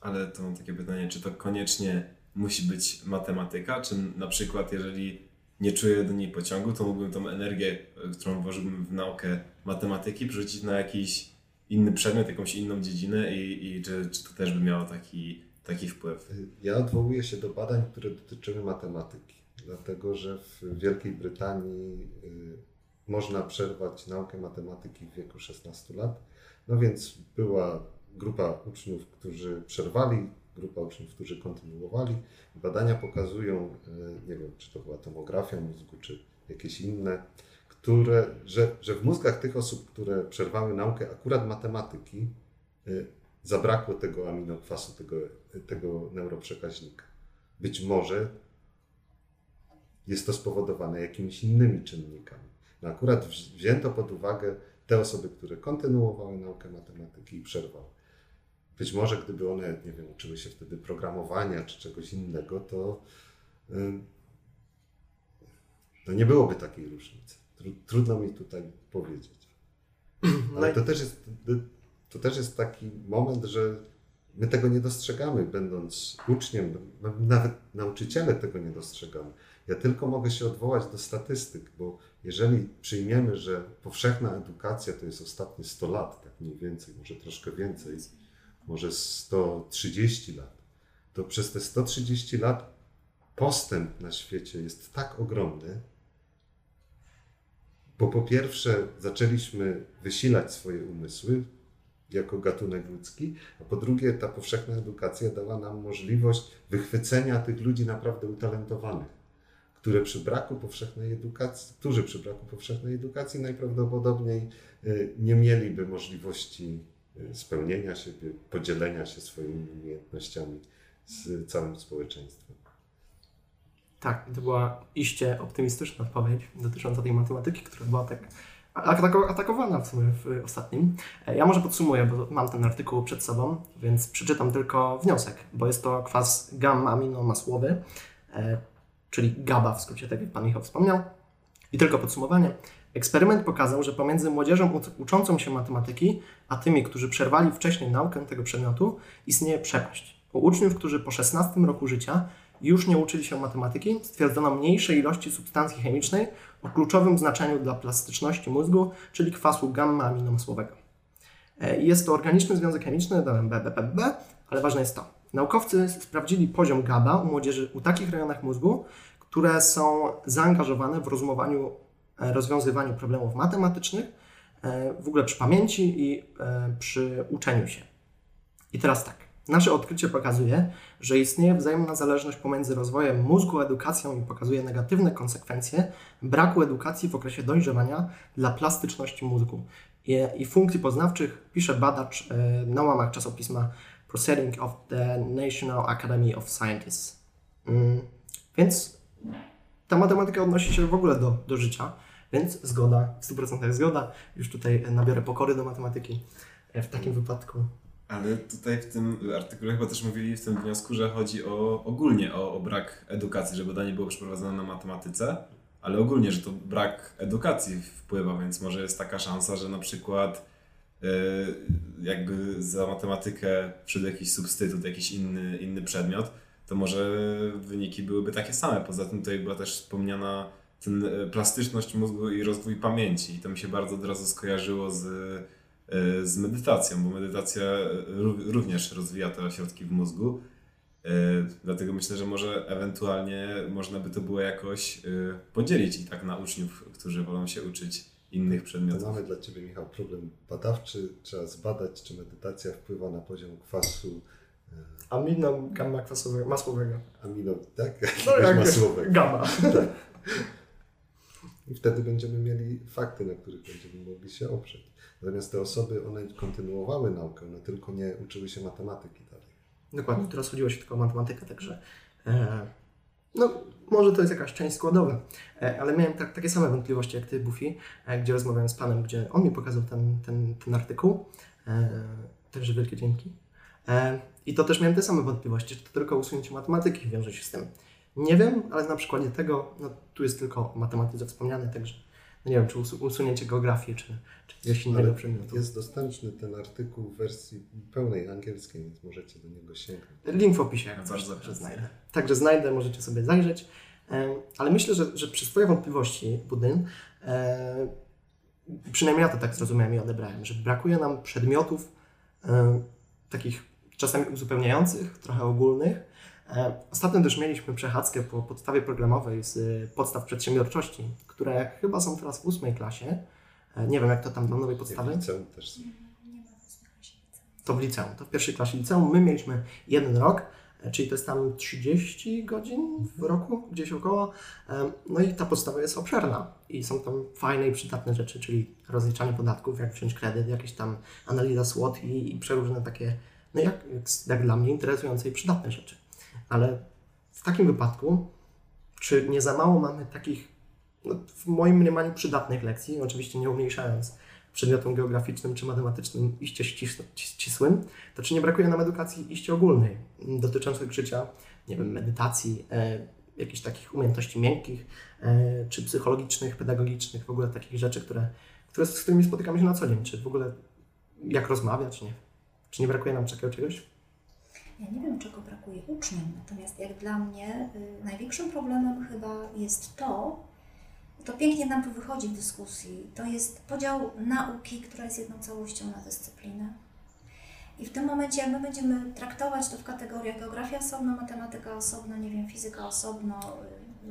Ale to mam takie pytanie, czy to koniecznie musi być matematyka, czy na przykład jeżeli nie czuję do niej pociągu, to mógłbym tą energię, e, którą włożyłbym w naukę matematyki, przerzucić na jakiś inny przedmiot, jakąś inną dziedzinę i, i czy, czy to też by miało taki, taki wpływ? Y, Ja odwołuję się do badań, które dotyczyły matematyki, dlatego że w Wielkiej Brytanii y, można przerwać naukę matematyki w wieku 16 lat. No więc była grupa uczniów, którzy przerwali, grupa uczniów, którzy kontynuowali. Badania pokazują, y, nie wiem, czy to była tomografia mózgu, czy jakieś inne, które, że, że w mózgach tych osób, które przerwały naukę akurat matematyki, y, zabrakło tego aminokwasu, tego, tego neuroprzekaźnika. Być może jest to spowodowane jakimiś innymi czynnikami. No akurat wzi- wzięto pod uwagę te osoby, które kontynuowały naukę matematyki i przerwały. Być może gdyby one, nie wiem, uczyły się wtedy programowania czy czegoś innego, to no nie byłoby takiej różnicy. Tru, trudno mi tutaj powiedzieć. Ale to też jest, to też jest taki moment, że my tego nie dostrzegamy, będąc uczniem, nawet nauczyciele tego nie dostrzegamy. Ja tylko mogę się odwołać do statystyk, bo jeżeli przyjmiemy, że powszechna edukacja to jest ostatnie 100 lat, tak mniej więcej, może troszkę więcej, może 130 lat, to przez te 130 lat postęp na świecie jest tak ogromny, bo po pierwsze zaczęliśmy wysilać swoje umysły jako gatunek ludzki, a po drugie ta powszechna edukacja dała nam możliwość wychwycenia tych ludzi naprawdę utalentowanych, które przy braku powszechnej edukacji, którzy przy braku powszechnej edukacji najprawdopodobniej y, nie mieliby możliwości spełnienia siebie, podzielenia się swoimi umiejętnościami z całym społeczeństwem. Tak, to była iście optymistyczna odpowiedź dotycząca tej matematyki, która była tak atako- atakowana w sumie w ostatnim. E, Ja może podsumuję, bo mam ten artykuł przed sobą, więc przeczytam tylko wniosek, bo jest to kwas gamma-aminomasłowy, e, czyli GABA w skrócie, tak jak Pan Michał wspomniał. I tylko podsumowanie. Eksperyment pokazał, że pomiędzy młodzieżą uc- uczącą się matematyki, a tymi, którzy przerwali wcześniej naukę tego przedmiotu, istnieje przepaść. U uczniów, którzy po 16 roku życia już nie uczyli się matematyki, stwierdzono mniejsze ilości substancji chemicznej o kluczowym znaczeniu dla plastyczności mózgu, czyli kwasu gamma-aminomasłowego. E, Jest to organiczny związek chemiczny, dodałem BBBB, ale ważne jest to. Naukowcy sprawdzili poziom GABA u młodzieży u takich rejonach mózgu, które są zaangażowane w rozumowaniu, rozwiązywaniu problemów matematycznych, e, w ogóle przy pamięci i e, przy uczeniu się. I teraz tak. Nasze odkrycie pokazuje, że istnieje wzajemna zależność pomiędzy rozwojem mózgu edukacją i pokazuje negatywne konsekwencje braku edukacji w okresie dojrzewania dla plastyczności mózgu i, i funkcji poznawczych, pisze badacz e, na łamach czasopisma Proceeding of the National Academy of Sciences. Mm, więc ta matematyka odnosi się w ogóle do, do życia, więc zgoda, w 100% zgoda. Już tutaj nabiorę pokory do matematyki e, w takim wypadku. Ale tutaj w tym artykule chyba też mówili w tym wniosku, że chodzi o ogólnie o, o brak edukacji, że badanie było przeprowadzone na matematyce, ale ogólnie, że to brak edukacji wpływa, więc może jest taka szansa, że na przykład e, jakby za matematykę wszedł jakiś substytut, jakiś inny, inny przedmiot, to może wyniki byłyby takie same. Poza tym tutaj była też wspomniana ten e, plastyczność mózgu i rozwój pamięci. I to mi się bardzo od razu skojarzyło z, e, z medytacją, bo medytacja e, ró- również rozwija te ośrodki w mózgu. Dlatego myślę, że może ewentualnie można by to było jakoś podzielić i tak na uczniów, którzy wolą się uczyć innych To przedmiotów. mamy dla Ciebie, Michał, problem badawczy. Trzeba zbadać, czy medytacja wpływa na poziom kwasu Amino gamma kwasowego, masłowego. amino, tak? No jak masłowego. gamma. Tak. I wtedy będziemy mieli fakty, na których będziemy mogli się oprzeć. Natomiast te osoby, one kontynuowały naukę, one tylko nie uczyły się matematyki dalej. Dokładnie, teraz chodziło się tylko o matematykę, także e, no może to jest jakaś część składowa, e, ale miałem tak, takie same wątpliwości jak Ty, Buffy, e, gdzie rozmawiałem z Panem, gdzie on mi pokazał ten, ten, ten artykuł, także wielkie dzięki. E, I to też miałem te same wątpliwości, czy to tylko usunięcie matematyki wiąże się z tym. Nie wiem, ale na przykładzie tego, no tu jest tylko o matematyce wspomniane, także no nie wiem, czy usu- usunięcie geografii, czy, czy jakiegoś innego Ale przedmiotu. jest dostępny ten artykuł w wersji pełnej angielskiej, więc możecie do niego sięgnąć. Link w opisie, jak Ja coś, bardzo chętnie. znajdę. Także znajdę, możecie sobie zajrzeć. Ale myślę, że, że przez Twoje wątpliwości, Budyn, przynajmniej ja to tak zrozumiałem i odebrałem, że brakuje nam przedmiotów takich czasami uzupełniających, trochę ogólnych. E, Ostatnio też mieliśmy przechadzkę po podstawie programowej z e, podstaw przedsiębiorczości, które chyba są teraz w ósmej klasie. E, Nie wiem, jak to tam dla nowej podstawy. w liceum też są. Nie ma w ósmej klasie liceum. To w liceum, to w pierwszej klasie liceum. My mieliśmy jeden rok, czyli to jest tam 30 godzin w roku, gdzieś około. No i ta podstawa jest obszerna i są tam fajne i przydatne rzeczy, czyli rozliczanie podatków, jak wziąć kredyt, jakieś tam analiza SWOT i, i przeróżne takie, no jak, jak, jak dla mnie, interesujące i przydatne rzeczy. Ale w takim wypadku, czy nie za mało mamy takich, no, w moim mniemaniu, przydatnych lekcji, oczywiście nie umniejszając przedmiotom geograficznym czy matematycznym iście ścis- ścisłym, to czy nie brakuje nam edukacji iście ogólnej, m, dotyczących życia, nie wiem, medytacji, e, jakichś takich umiejętności miękkich, e, czy psychologicznych, pedagogicznych, w ogóle takich rzeczy, które, które, z którymi spotykamy się na co dzień, czy w ogóle jak rozmawiać, nie Czy nie brakuje nam czegoś? Ja nie wiem, czego brakuje uczniom, natomiast jak dla mnie y, największym problemem chyba jest to, to pięknie nam tu wychodzi w dyskusji, to jest podział nauki, która jest jedną całością na dyscyplinę. I w tym momencie, jak my będziemy traktować to w kategoriach geografia osobno, matematyka osobno, nie wiem, fizyka osobno,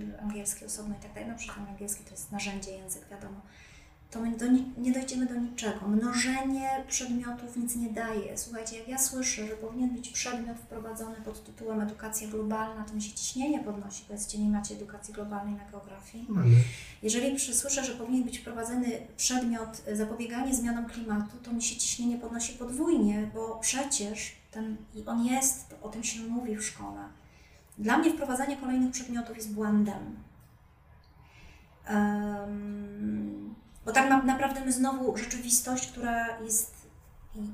y, angielski osobno i tak dalej, no przykład angielski to jest narzędzie, język, wiadomo, to my do, ni- nie dojdziemy do niczego. Mnożenie przedmiotów nic nie daje. Słuchajcie, jak ja słyszę, że powinien być przedmiot wprowadzony pod tytułem edukacja globalna, to mi się ciśnienie podnosi. Powiedzcie, nie macie edukacji globalnej na geografii. Jeżeli przy- słyszę, że powinien być wprowadzony przedmiot e, zapobieganie zmianom klimatu, to mi się ciśnienie podnosi podwójnie, bo przecież ten, i on jest, o tym się mówi w szkole. Dla mnie wprowadzanie kolejnych przedmiotów jest błędem. Em, bo tak na, naprawdę my znowu rzeczywistość, która jest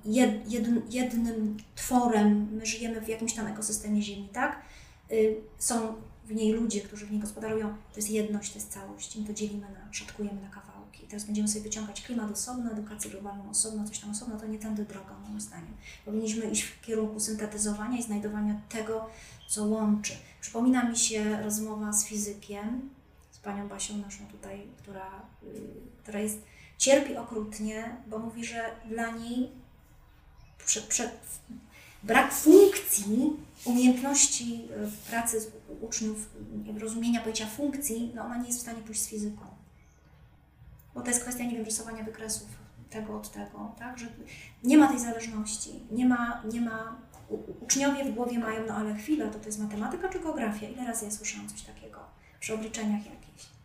jed, jedn, jednym tworem, my żyjemy w jakimś tam ekosystemie Ziemi, tak? Y, są w niej ludzie, którzy w niej gospodarują, to jest jedność, to jest całość. My to dzielimy na, szatkujemy na kawałki. Teraz będziemy sobie wyciągać klimat osobno, edukację globalną osobno, coś tam osobno, to nie tędy droga moim zdaniem. Powinniśmy iść w kierunku syntetyzowania i znajdowania tego, co łączy. Przypomina mi się rozmowa z fizykiem, z panią Basią naszą tutaj, która, y, która jest, cierpi okrutnie, bo mówi, że dla niej prze, prze, brak funkcji, umiejętności y, pracy z uczniów, rozumienia pojęcia funkcji, no ona nie jest w stanie pójść z fizyką. Bo to jest kwestia, nie wiem, rysowania wykresów tego od tego, tak? Że nie ma tej zależności, nie ma, nie ma uczniowie w głowie mają, no ale chwila, to to jest matematyka czy geografia? Ile razy ja słyszałam coś takiego przy obliczeniach jakichś?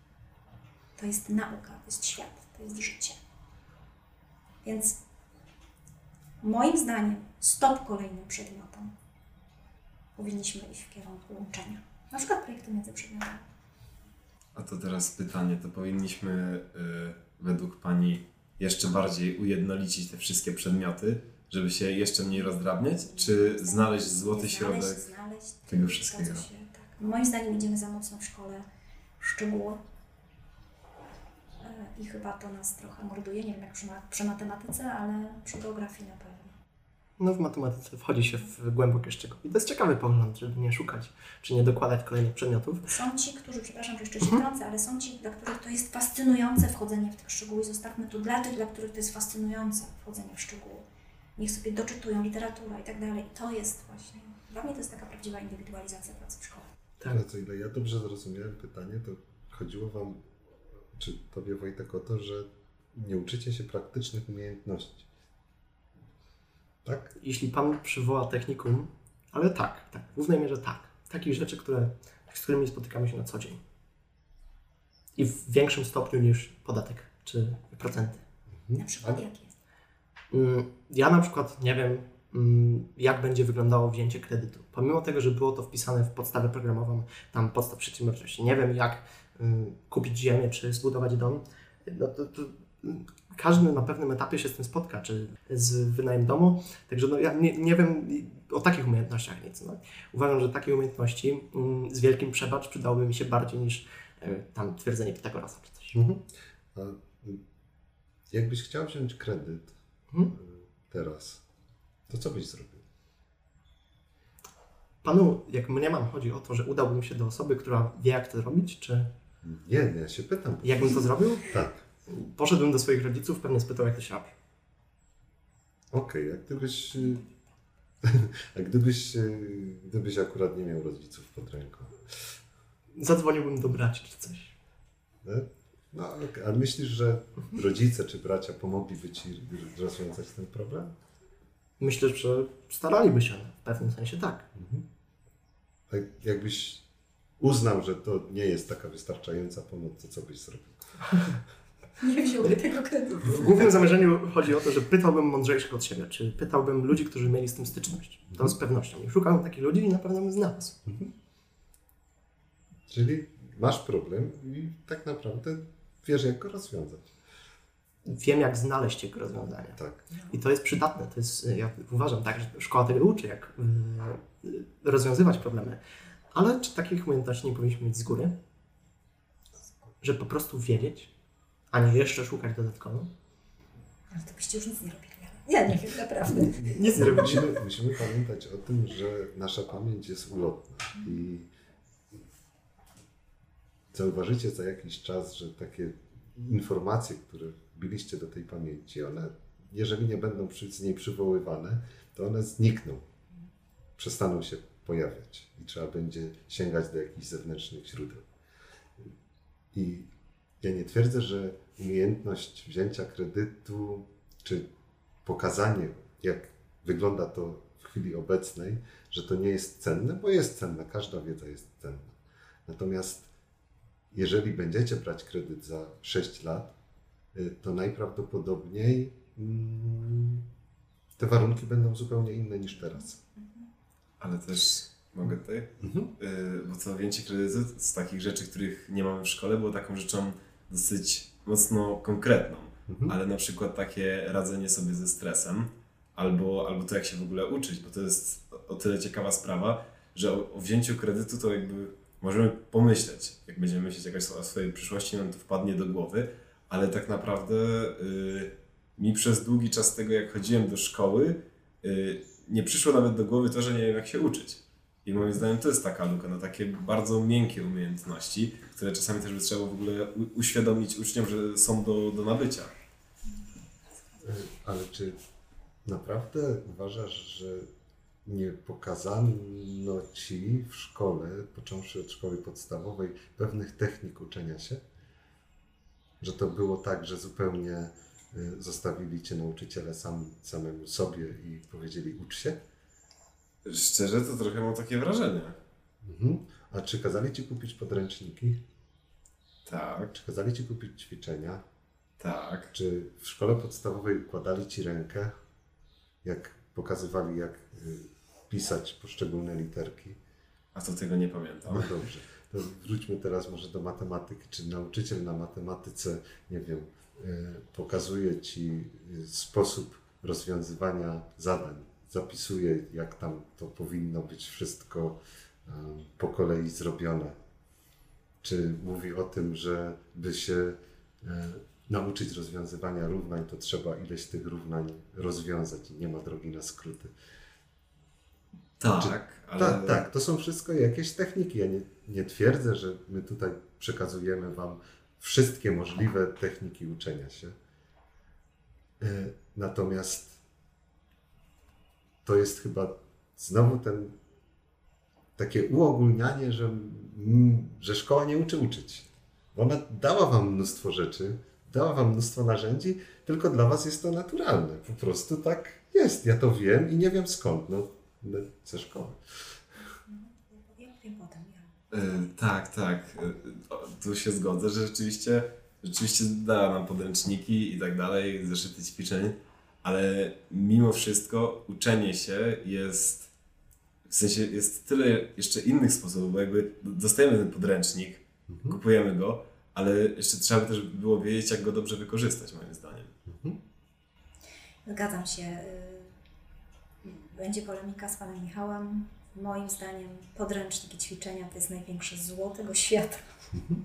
To jest nauka, to jest świat, to jest życie. Więc moim zdaniem stop kolejnym przedmiotom. Powinniśmy iść w kierunku łączenia. Na przykład projektu międzyprzedmiotowe. A to teraz pytanie, to powinniśmy y, według Pani jeszcze bardziej ujednolicić te wszystkie przedmioty, żeby się jeszcze mniej rozdrabniać, czy znaleźć złoty Znaleźć- środek? znaleźć tego to, wszystkiego? Się, tak. Moim zdaniem idziemy za mocno w szkole w szczegóły. I chyba to nas trochę morduje. Nie wiem jak przy, ma- przy matematyce, ale przy geografii na pewno. No w matematyce wchodzi się w głębokie szczegóły. I to jest ciekawy pogląd, żeby nie szukać, czy nie dokładać kolejnych przedmiotów. Są ci, którzy, przepraszam, że jeszcze się wtrącę, ale są ci, dla których to jest fascynujące wchodzenie w te szczegóły. Zostawmy to dla tych, dla których to jest fascynujące wchodzenie w szczegóły. Niech sobie doczytują literatura i tak dalej. I to jest właśnie, dla mnie to jest taka prawdziwa indywidualizacja pracy w szkole. Tak. Ale co ile ja dobrze zrozumiałem pytanie, to chodziło Wam, czy Tobie Wojtek o to, że nie uczycie się praktycznych umiejętności. Tak? Jeśli Pan przywoła technikum, ale tak, tak, w głównej mierze tak. Takich rzeczy, które, z którymi spotykamy się na co dzień. I w większym stopniu niż podatek czy procenty. Na przykład jaki jest? Mm, Ja na przykład nie wiem, mm, jak będzie wyglądało wzięcie kredytu. Pomimo tego, że było to wpisane w podstawę programową, tam podstaw przedsiębiorczości. Nie wiem, jak kupić ziemię, czy zbudować dom. No to, to, każdy na pewnym etapie się z tym spotka, czy z wynajem domu. Także no, ja nie, nie wiem o takich umiejętnościach nic. No. Uważam, że takie umiejętności mm, z wielkim przebacz przydałyby mi się bardziej niż e, tam twierdzenie Pitagorasa czy coś. Mhm. A y, jakbyś chciał wziąć kredyt Mhm. y, teraz, to co byś zrobił? Panu, jak mnie mam, chodzi o to, że udałbym się do osoby, która wie, jak to zrobić, czy Nie, ja się pytam. jakbym to zrobił? Tak. Poszedłbym do swoich rodziców, pewnie spytał, jak to się robi. Okej, a gdybyś. A gdybyś, gdybyś akurat nie miał rodziców pod ręką. Zadzwoniłbym do braci czy coś. Nie? No, okej. a myślisz, że rodzice czy bracia pomogliby ci rozwiązać ten problem? Myślę, że staraliby się, w pewnym sensie tak. A jakbyś uznał, że to nie jest taka wystarczająca pomoc, to co byś zrobił? Nie wziąłby tego kredytu. W głównym zamierzeniu chodzi o to, że pytałbym mądrzejszych od siebie, czy pytałbym ludzi, którzy mieli z tym styczność. To z pewnością. I szukałem takich ludzi i na pewno bym znalazł. Czyli masz problem i tak naprawdę wiesz, jak go rozwiązać. Wiem, jak znaleźć jego rozwiązania. Tak. I to jest przydatne. To jest, ja uważam tak, że szkoła tego uczy, jak y, rozwiązywać problemy. Ale czy takich umiejętności nie powinniśmy mieć z góry? Że po prostu wiedzieć, a nie jeszcze szukać dodatkowo? Ale to byście już nic nie robili. Ja nie wiem, naprawdę. Nic nie. Musimy, musimy pamiętać o tym, że nasza pamięć jest ulotna i zauważycie za jakiś czas, że takie informacje, które wbiliście do tej pamięci, one, jeżeli nie będą z niej przywoływane, to one znikną, przestaną się pojawiać i trzeba będzie sięgać do jakichś zewnętrznych źródeł. I ja nie twierdzę, że umiejętność wzięcia kredytu czy pokazanie, jak wygląda to w chwili obecnej, że to nie jest cenne, bo jest cenne, każda wiedza jest cenna. Natomiast jeżeli będziecie brać kredyt za 6 lat, y, to najprawdopodobniej mm, te warunki będą zupełnie inne niż teraz. Ale też mogę tutaj? Yy, bo to wzięcie kredytu z takich rzeczy, których nie mamy w szkole, było taką rzeczą dosyć mocno konkretną. Mhm. Ale na przykład takie radzenie sobie ze stresem, albo, albo to jak się w ogóle uczyć, bo to jest o tyle ciekawa sprawa, że o, o wzięciu kredytu to jakby możemy pomyśleć, jak będziemy myśleć jakoś o swojej przyszłości, nam to wpadnie do głowy, ale tak naprawdę y, mi przez długi czas tego, jak chodziłem do szkoły, y, nie przyszło nawet do głowy to, że nie wiem jak się uczyć. I moim zdaniem to jest taka luka na takie bardzo miękkie umiejętności, które czasami też by trzeba w ogóle uświadomić uczniom, że są do, do nabycia. Ale czy naprawdę uważasz, że nie pokazano ci w szkole, począwszy od szkoły podstawowej, pewnych technik uczenia się? Że to było tak, że zupełnie zostawili cię nauczyciele sam, samemu sobie i powiedzieli ucz się? Szczerze to trochę mam takie wrażenie. Mhm. A czy kazali ci kupić podręczniki? Tak, Czy kazali ci kupić ćwiczenia? tak. Czy w szkole podstawowej układali ci rękę, jak pokazywali, jak y, pisać poszczególne literki? A to tego nie pamiętam. No dobrze. To wróćmy teraz może do matematyki. Czy nauczyciel na matematyce, nie wiem, y, pokazuje ci y, sposób rozwiązywania zadań? Zapisuje, jak tam to powinno być wszystko y, po kolei zrobione? Czy mówi o tym, że by się nauczyć rozwiązywania równań, to trzeba ileś tych równań rozwiązać i nie ma drogi na skróty. Tak, ale... Tak, tak, to są wszystko jakieś techniki. Ja nie, nie twierdzę, że my tutaj przekazujemy Wam wszystkie możliwe techniki uczenia się. E, Natomiast to jest chyba znowu ten takie uogólnianie, że, że szkoła nie uczy uczyć. Ona dała Wam mnóstwo rzeczy, dała Wam mnóstwo narzędzi, tylko dla Was jest to naturalne. Po prostu tak jest. Ja to wiem i nie wiem skąd. No, no ze szkoły. Ja powiem potem. Ja. E, tak, tak. E, Tu się zgodzę, że rzeczywiście, rzeczywiście dała nam podręczniki i tak dalej, zeszyty ćwiczeń, ale mimo wszystko uczenie się jest, w sensie jest tyle jeszcze innych sposobów, bo jakby dostajemy ten podręcznik, Mhm. kupujemy go, ale jeszcze trzeba by też było wiedzieć, jak go dobrze wykorzystać, moim zdaniem. Mhm. Zgadzam się. y, Będzie polemika z panem Michałem. Moim zdaniem podręcznik i ćwiczenia to jest największe zło tego świata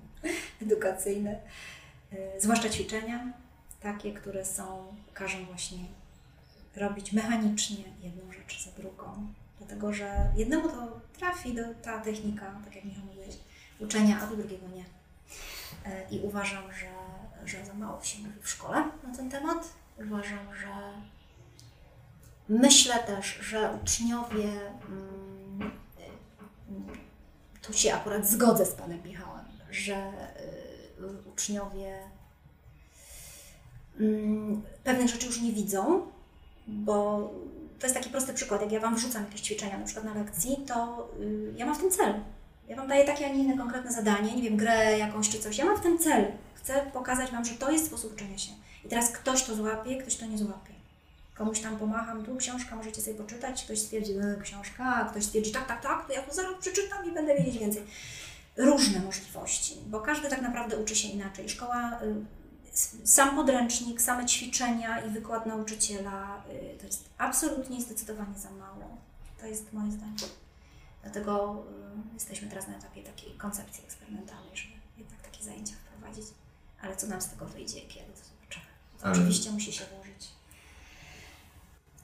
edukacyjne. Y, Zwłaszcza ćwiczenia, takie, które są, każą właśnie robić mechanicznie jedną rzecz za drugą. Dlatego, że jednemu to trafi do, ta technika, tak jak Michał mówiłeś, uczenia, a do drugiego nie. Y, I uważam, że, że za mało się mówi w szkole na ten temat. Uważam, że myślę też, że uczniowie, mm, tu się akurat zgodzę z Panem Michałem, że y, uczniowie mm, pewnych rzeczy już nie widzą, bo to jest taki prosty przykład. Jak ja Wam wrzucam jakieś ćwiczenia, na przykład na lekcji, to y, ja mam w tym cel. Ja Wam daję takie, a nie inne konkretne zadanie, nie wiem, grę jakąś czy coś. Ja mam w tym cel. Chcę pokazać Wam, że to jest sposób uczenia się. I teraz ktoś to złapie, ktoś to nie złapie. Komuś tam pomacham, tu książka, możecie sobie poczytać, ktoś stwierdzi, e, książka, ktoś stwierdzi, tak, tak, tak, to ja to zaraz przeczytam i będę wiedzieć więcej. Różne możliwości, bo każdy tak naprawdę uczy się inaczej. Szkoła, y, sam podręcznik, same ćwiczenia i wykład nauczyciela y, to jest absolutnie i zdecydowanie za mało. To jest moje zdanie. Dlatego y, jesteśmy teraz na etapie takiej koncepcji eksperymentalnej, żeby jednak takie zajęcia wprowadzić. Ale co nam z tego wyjdzie, kiedy to zobaczymy. To Ale- Oczywiście musi się włożyć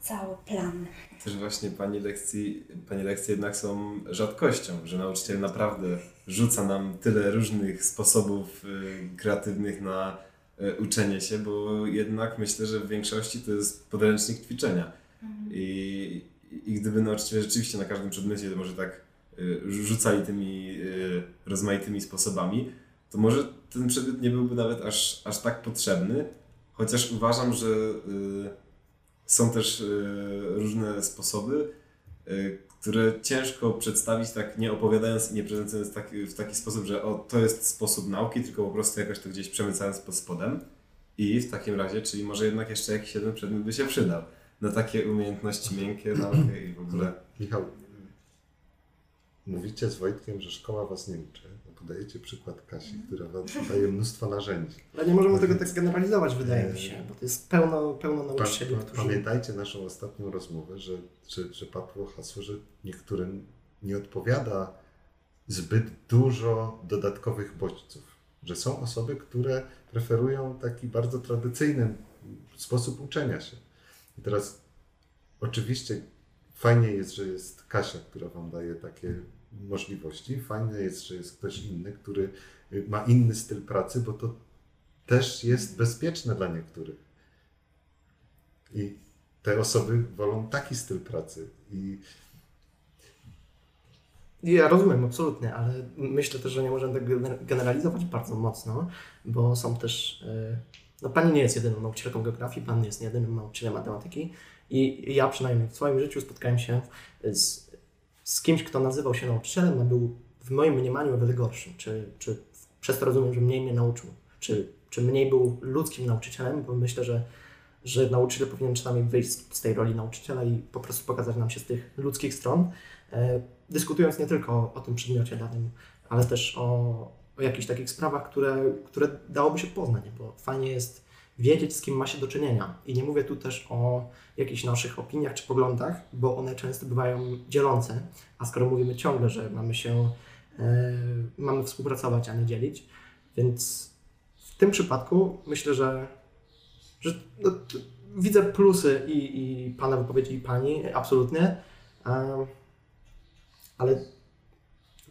cały plan. Też właśnie pani lekcji, pani lekcje jednak są rzadkością, że nauczyciel naprawdę rzuca nam tyle różnych sposobów y, kreatywnych na y, uczenie się, bo jednak myślę, że w większości to jest podręcznik ćwiczenia. I, I gdyby nauczyciele rzeczywiście na każdym przedmiocie może tak y, rzucali tymi rozmaitymi sposobami, to może ten przedmiot nie byłby nawet aż, aż tak potrzebny, chociaż uważam, że są też y, różne sposoby, y, które ciężko przedstawić tak nie opowiadając i nie prezentując w taki sposób, że o, to jest sposób nauki, tylko po prostu jakoś to gdzieś przemycając pod spodem. I w takim razie, czyli może jednak jeszcze jakiś jeden przedmiot by się przydał na takie umiejętności miękkie, naukę i w ogóle. Michał, mówicie z Wojtkiem, że szkoła was nie uczy. No Podajecie przykład Kasi, która wam daje mnóstwo narzędzi. Ale nie możemy tego tak generalizować, wydaje mi się, bo to jest pełno, pełno Pa, nauczycieli, pa, którzy... pamiętajcie naszą ostatnią rozmowę, że, że, że padło hasło, że niektórym nie odpowiada zbyt dużo dodatkowych bodźców. Że są osoby, które preferują taki bardzo tradycyjny sposób uczenia się. I teraz oczywiście fajnie jest, że jest Kasia, która Wam daje takie możliwości. Fajne jest, że jest ktoś inny, który ma inny styl pracy, bo to też jest bezpieczne dla niektórych. I te osoby wolą taki styl pracy. I Ja rozumiem, absolutnie, ale myślę też, że nie możemy tak gener- generalizować bardzo mocno, bo są też. e, No, pani nie jest jedyną nauczycielką geografii, pan nie jest jedynym nauczycielem matematyki. I ja przynajmniej w swoim życiu spotkałem się z, z kimś, kto nazywał się nauczycielem, a był w moim mniemaniu o wiele gorszy. Czy, czy przez to rozumiem, że mniej mnie nauczył? Czy, czy mniej był ludzkim nauczycielem? Bo myślę, że, że nauczyciel powinien przynajmniej wyjść z- tej roli nauczyciela i po prostu pokazać nam się z tych ludzkich stron. E, dyskutując nie tylko o, o tym przedmiocie danym, ale też o, o jakichś takich sprawach, które, które dałoby się poznać, bo fajnie jest wiedzieć, z kim ma się do czynienia. I nie mówię tu też o jakichś naszych opiniach czy poglądach, bo one często bywają dzielące, a skoro mówimy ciągle, że mamy się, e, mamy współpracować, a nie dzielić, więc w tym przypadku myślę, że, że no, widzę plusy i, i Pana wypowiedzi, i Pani, absolutnie. Em, ale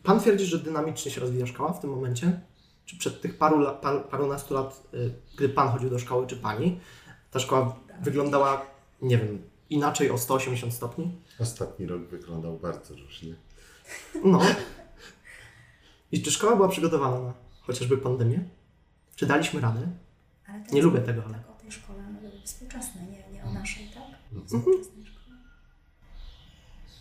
Pan twierdzi, że dynamicznie się rozwija szkoła w tym momencie? Czy przed tych paru, la- par, parunastu lat, y, gdy Pan chodził do szkoły, czy Pani, ta szkoła wyglądała, nie wiem, inaczej o 180 stopni? Ostatni rok wyglądał bardzo różnie. No. I czy szkoła była przygotowana na chociażby pandemię? Czy daliśmy radę? Nie lubię tego, ale- Tak, o tej szkole no, współczesnej, nie, nie o naszej, tak? Mhm.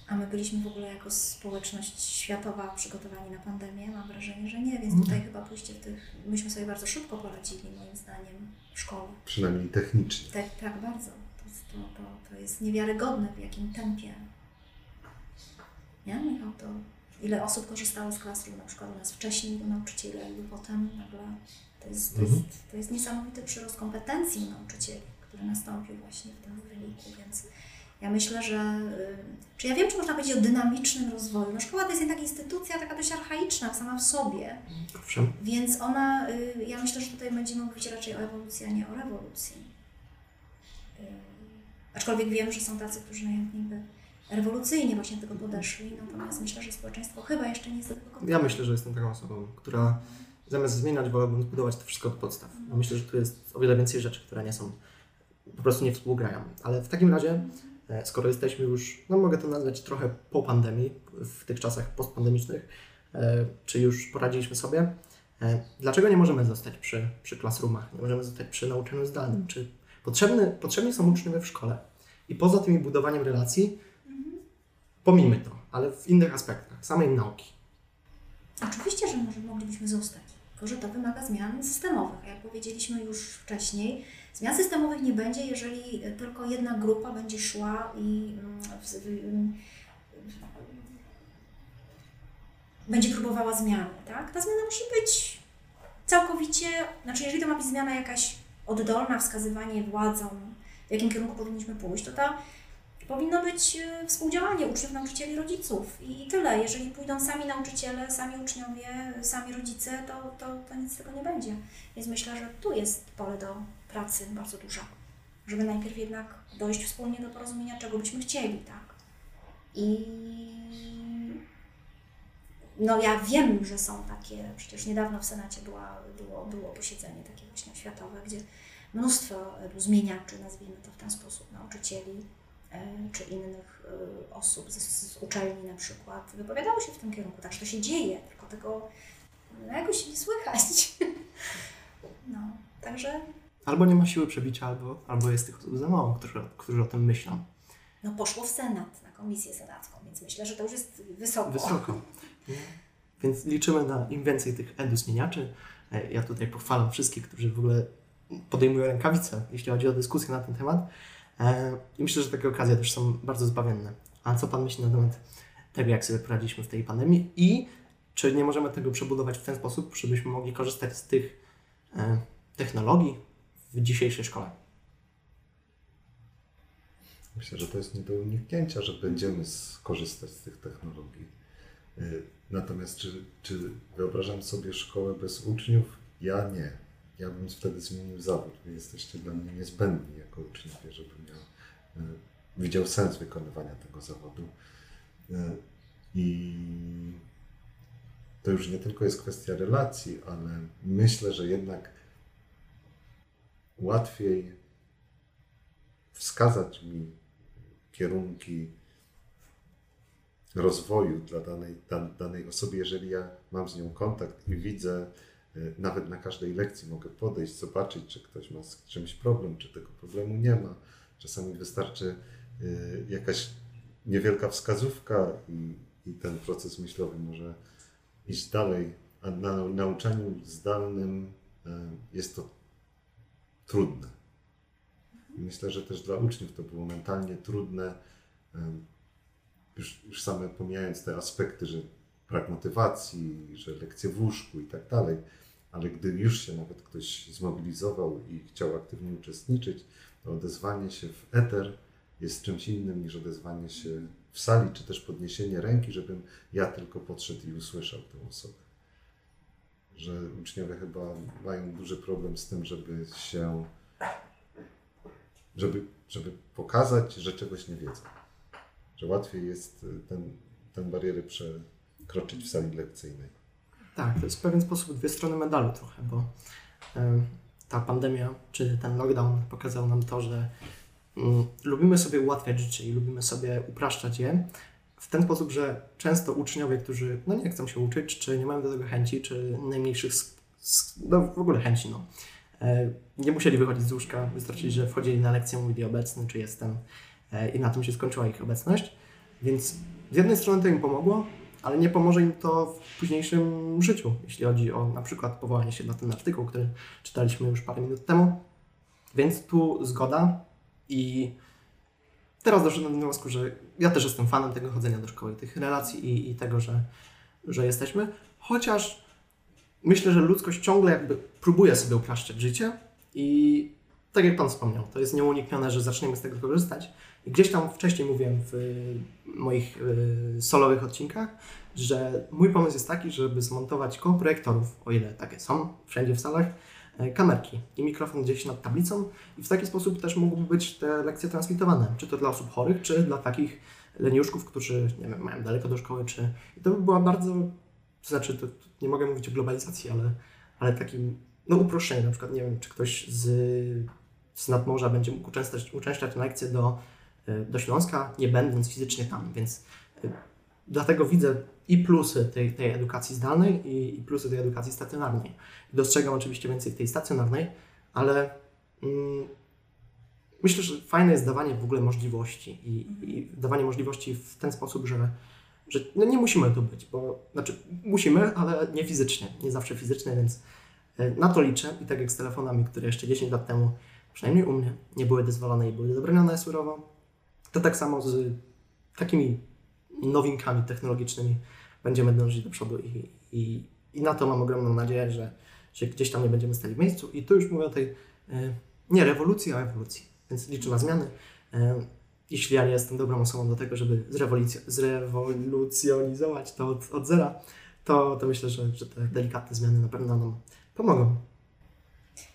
A my byliśmy w ogóle jako społeczność światowa przygotowani na pandemię? Mam wrażenie, że nie, więc tutaj chyba pójście w tych... Myśmy sobie bardzo szybko poradzili, moim zdaniem, w szkole. Przynajmniej technicznie. Tak, tak bardzo. To, jest- to, to, to jest niewiarygodne, w jakim tempie. Nie, Michał? To ile osób korzystało z Classroom na przykład u nas wcześniej, do nauczyciele, i potem nagle to jest, to, Mhm. jest, to jest niesamowity przyrost kompetencji nauczycieli, który nastąpił właśnie w tym wyniku, więc ja myślę, że y, czy ja wiem, czy można powiedzieć o dynamicznym rozwoju. No szkoła to jest jednak instytucja taka dość archaiczna sama w sobie, Owszem. więc ona, y, ja myślę, że tutaj będziemy mówić raczej o ewolucji, a nie o rewolucji. Y, Aczkolwiek wiem, że są tacy, którzy najchętniej by rewolucyjnie właśnie do tego podeszli, natomiast myślę, że społeczeństwo chyba jeszcze nie jest do tego gotowe. Ja myślę, że jestem taką osobą, która zamiast zmieniać, wolałbym zbudować to wszystko od podstaw. Bo myślę, że tu jest o wiele więcej rzeczy, które nie są, po prostu nie współgrają. Ale w takim razie, skoro jesteśmy już, no mogę to nazwać trochę po pandemii, w tych czasach postpandemicznych, e, czy już poradziliśmy sobie, e, dlaczego nie możemy zostać przy, przy classroomach, nie możemy zostać przy nauczaniu zdalnym? Czy potrzebny, potrzebni są uczniowie w szkole? I poza tymi budowaniem relacji, pomijmy to, ale w innych aspektach, samej nauki. Oczywiście, że może moglibyśmy zostać, tylko że to wymaga zmian systemowych. Jak powiedzieliśmy już wcześniej, zmian systemowych nie będzie, jeżeli tylko jedna grupa będzie szła i mm, w, będzie próbowała zmiany. Tak? Ta zmiana musi być całkowicie, znaczy jeżeli to ma być zmiana jakaś oddolna, wskazywanie władzom, w jakim kierunku powinniśmy pójść, to ta Powinno być e, współdziałanie uczniów, nauczycieli, rodziców i i tyle. Jeżeli pójdą sami nauczyciele, sami uczniowie, sami rodzice, to, to, to nic z tego nie będzie. Więc myślę, że tu jest pole do pracy bardzo dużo, żeby najpierw jednak dojść wspólnie do porozumienia, czego byśmy chcieli, tak? I no ja wiem, że są takie, przecież niedawno w Senacie była, było, było posiedzenie takie właśnie światowe, gdzie mnóstwo zmieniaczy, nazwijmy to w ten sposób, nauczycieli, e, czy innych e, osób z, z uczelni na przykład wypowiadało się w tym kierunku. Także to się dzieje, tylko tego no, jakoś nie słychać. No, także Albo nie ma siły przebicia, albo, albo jest tych osób za mało, którzy, którzy o tym myślą. no, poszło w Senat, na komisję senacką, więc myślę, że to już jest wysoko. Wysoko. Więc liczymy na im więcej tych edusmieniaczy. E, Ja tutaj pochwalam wszystkich, którzy w ogóle podejmują rękawice, jeśli chodzi o dyskusję na ten temat. E, I myślę, że takie okazje też są bardzo zbawienne. A co Pan myśli na temat tego, jak sobie poradziliśmy w tej pandemii i czy nie możemy tego przebudować w ten sposób, żebyśmy mogli korzystać z tych e, technologii w dzisiejszej szkole? Myślę, że to jest nie do uniknięcia, że będziemy skorzystać z tych technologii. Y, Natomiast czy, czy wyobrażam sobie szkołę bez uczniów? Ja nie. Ja bym wtedy zmienił zawód. Wy jesteście dla mnie niezbędni jako uczniowie, żebym ja y, widział sens wykonywania tego zawodu. Y, I to już nie tylko jest kwestia relacji, ale myślę, że jednak łatwiej wskazać mi kierunki rozwoju dla danej, dan, danej osoby, jeżeli ja mam z nią kontakt i widzę, y, nawet na każdej lekcji mogę podejść, zobaczyć, czy ktoś ma z czymś problem, czy tego problemu nie ma. Czasami wystarczy y, jakaś niewielka wskazówka i, i ten proces myślowy może iść dalej. A na nauczaniu zdalnym y, jest to trudne. Myślę, że też dla uczniów to było mentalnie trudne, już, już same pomijając te aspekty, że brak motywacji, że lekcje w łóżku i tak dalej, ale gdy już się nawet ktoś zmobilizował i chciał aktywnie uczestniczyć, to odezwanie się w eter jest czymś innym niż odezwanie się w sali, czy też podniesienie ręki, żebym ja tylko podszedł i usłyszał tę osobę. Że uczniowie chyba mają duży problem z tym, żeby się, żeby, żeby pokazać, że czegoś nie wiedzą. Że łatwiej jest y, ten, tę barierę przekroczyć w sali lekcyjnej. Tak, to jest w pewien sposób dwie strony medalu trochę, bo e, ta pandemia czy ten lockdown pokazał nam to, że mm, lubimy sobie ułatwiać życie i lubimy sobie upraszczać je w ten sposób, że często uczniowie, którzy no nie chcą się uczyć, czy nie mają do tego chęci, czy najmniejszych, no w ogóle chęci, no, e, nie musieli wychodzić z łóżka, wystarczy, że wchodzili na lekcję, mówili obecny, czy jestem e, i na tym się skończyła ich obecność, więc z jednej strony to im pomogło, ale nie pomoże im to w późniejszym życiu, jeśli chodzi o na przykład powołanie się na ten artykuł, który czytaliśmy już parę minut temu. Więc tu zgoda i teraz doszedłem do wniosku, że ja też jestem fanem tego chodzenia do szkoły, tych relacji i, i tego, że, że jesteśmy, chociaż myślę, że ludzkość ciągle jakby próbuje sobie upraszczać życie i tak jak Pan wspomniał, to jest nieuniknione, że zaczniemy z tego korzystać. I gdzieś tam wcześniej mówiłem w y, moich y, solowych odcinkach, że mój pomysł jest taki, żeby zmontować koło projektorów, o ile takie są wszędzie w salach, kamerki i mikrofon gdzieś nad tablicą i w taki sposób też mogłyby być te lekcje transmitowane, czy to dla osób chorych, czy dla takich leniuszków, którzy nie wiem, mają daleko do szkoły, czy i to by była bardzo, to znaczy to, nie mogę mówić o globalizacji, ale, ale takim, no uproszczenie, na przykład nie wiem, czy ktoś z, z nadmorza będzie mógł uczęszczać, uczęszczać lekcje do, e, do Śląska, nie będąc fizycznie tam, więc e, dlatego widzę i plusy tej, tej edukacji zdalnej i, i plusy tej edukacji stacjonarnej. Dostrzegam oczywiście więcej tej stacjonarnej, ale mm, myślę, że fajne jest dawanie w ogóle możliwości i, i dawanie możliwości w ten sposób, że, że no nie musimy tu być, bo znaczy musimy, ale nie fizycznie, nie zawsze fizycznie, więc e, na to liczę i tak jak z telefonami, które jeszcze 10 lat temu, przynajmniej u mnie, nie były dozwolone i były zabronione surowo, to tak samo z takimi nowinkami technologicznymi będziemy dążyć do przodu i, i, i na to mam ogromną nadzieję, że, że gdzieś tam nie będziemy stali w miejscu i tu już mówię o tej e, nie rewolucji, a ewolucji, więc liczę na zmiany. E, jeśli ja nie jestem dobrą osobą do tego, żeby zrewolucjo- zrewolucjonizować to od, od zera, to, to myślę, że, że te delikatne zmiany na pewno nam pomogą.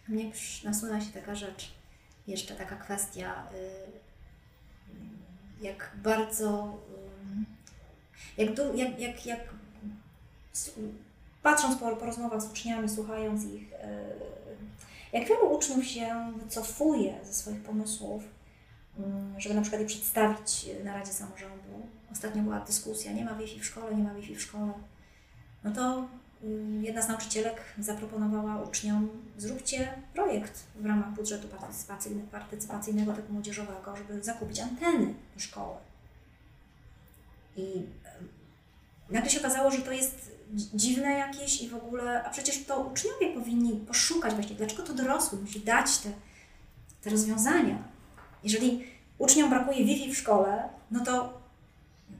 Mnie nasunęła się taka rzecz, jeszcze taka kwestia, y, jak bardzo, jak, du- jak, jak, jak patrząc po, po rozmowach z uczniami, słuchając ich, y, jak wielu uczniów się wycofuje ze swoich pomysłów, y, żeby na przykład je przedstawić na Radzie Samorządu. Ostatnio była dyskusja, nie ma Wi-Fi w szkole, nie ma Wi-Fi w szkole. No to y, jedna z nauczycielek zaproponowała uczniom, zróbcie projekt w ramach budżetu partycypacyjnego, partycypacyjnego typu młodzieżowego, żeby zakupić anteny do szkoły. I nagle się okazało, że to jest dzi- dziwne jakieś i w ogóle, a przecież to uczniowie powinni poszukać właśnie, dlaczego to dorosły musi dać te, te rozwiązania. Jeżeli uczniom brakuje Wi-Fi w szkole, no to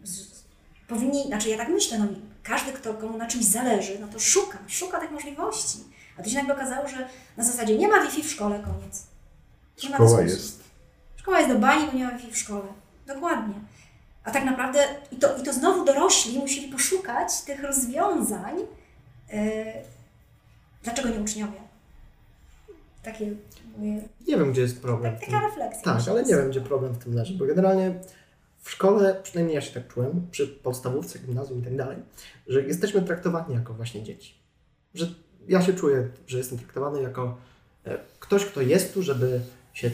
z, powinni, znaczy ja tak myślę, no każdy, kto komu na czymś zależy, no to szuka, szuka tych możliwości. A tu się nagle okazało, że na zasadzie nie ma Wi-Fi w szkole, koniec. Nie Szkoła jest Szkoła jest do bani, bo nie ma Wi-Fi w szkole. Dokładnie. A tak naprawdę i to, i to znowu dorośli musieli poszukać tych rozwiązań. Yy, dlaczego nie uczniowie? Takie moje, Nie wiem, gdzie jest problem. tym. taka refleksja. Tak, ale nie wiem, gdzie problem w tym leży, bo generalnie w szkole, przynajmniej ja się tak czułem, przy podstawówce, gimnazjum i tak dalej, że jesteśmy traktowani jako właśnie dzieci. Że ja się czuję, że jestem traktowany jako e, ktoś, kto jest tu, żeby się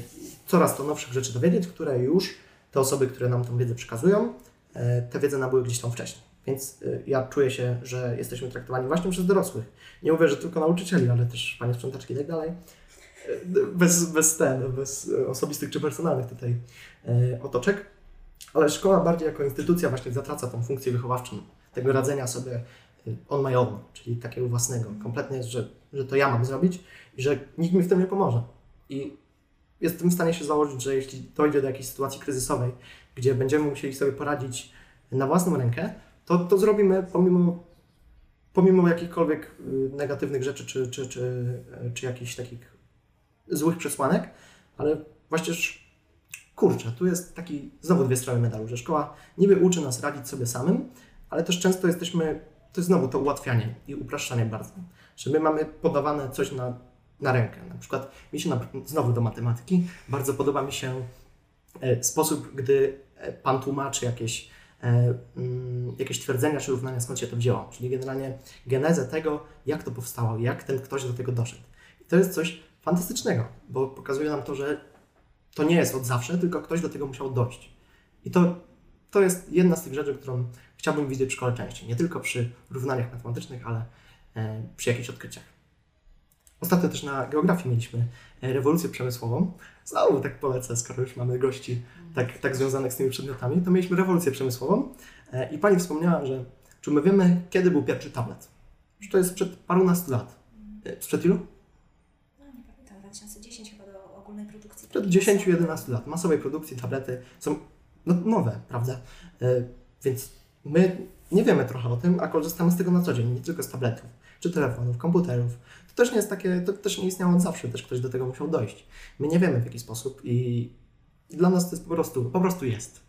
coraz to nowszych rzeczy dowiedzieć, które już te osoby, które nam tą wiedzę przekazują, e, tę wiedzę nabyły gdzieś tam wcześniej. Więc e, ja czuję się, że jesteśmy traktowani właśnie przez dorosłych. Nie mówię, że tylko nauczycieli, ale też panie sprzątaczki i tak dalej. E, Bez, bez ten, bez osobistych czy personalnych tutaj otoczek. Ale szkoła bardziej jako instytucja właśnie zatraca tą funkcję wychowawczą, tego radzenia sobie on my own, czyli takiego własnego. Kompletnie jest, że, że to ja mam zrobić i że nikt mi w tym nie pomoże. I jestem w stanie się założyć, że jeśli dojdzie do jakiejś sytuacji kryzysowej, gdzie będziemy musieli sobie poradzić na własną rękę, to to zrobimy pomimo, pomimo jakichkolwiek y, negatywnych rzeczy, czy, czy, czy, y, czy jakichś takich złych przesłanek, ale właśnie kurczę, tu jest taki znowu dwie strony medalu, że szkoła niby uczy nas radzić sobie samym, ale też często jesteśmy to jest znowu to ułatwianie i upraszczanie bardzo. Że my mamy podawane coś na, na rękę. Na przykład mi się, znowu do matematyki, bardzo podoba mi się e, sposób, gdy e, Pan tłumaczy jakieś, e, mm, jakieś twierdzenia czy równania, skąd się to wzięło. Czyli generalnie genezę tego, jak to powstało, jak ten ktoś do tego doszedł. I to jest coś fantastycznego, bo pokazuje nam to, że to nie jest od zawsze, tylko ktoś do tego musiał dojść. I to, to jest jedna z tych rzeczy, którą chciałbym widzieć w szkole częściej. Nie tylko przy równaniach matematycznych, ale przy jakichś odkryciach. Ostatnio też na geografii mieliśmy e, rewolucję przemysłową. Znowu tak polecę, skoro już mamy gości tak, tak związanych z tymi przedmiotami, to mieliśmy rewolucję przemysłową e, i Pani wspomniała, że czy my wiemy, kiedy był pierwszy tablet? Że to jest sprzed parunastu lat. E, Sprzed ilu? No nie pamiętam, 2010 chyba do ogólnej produkcji. Sprzed 10-11 lat masowej produkcji tablety są no, nowe, prawda? Więc my nie wiemy trochę o tym, a korzystamy z tego na co dzień, nie tylko z tabletów, czy telefonów, komputerów. Też nie jest takie, to też nie istniało od zawsze, też ktoś do tego musiał dojść. My nie wiemy w jaki sposób i dla nas to jest po prostu, po prostu jest.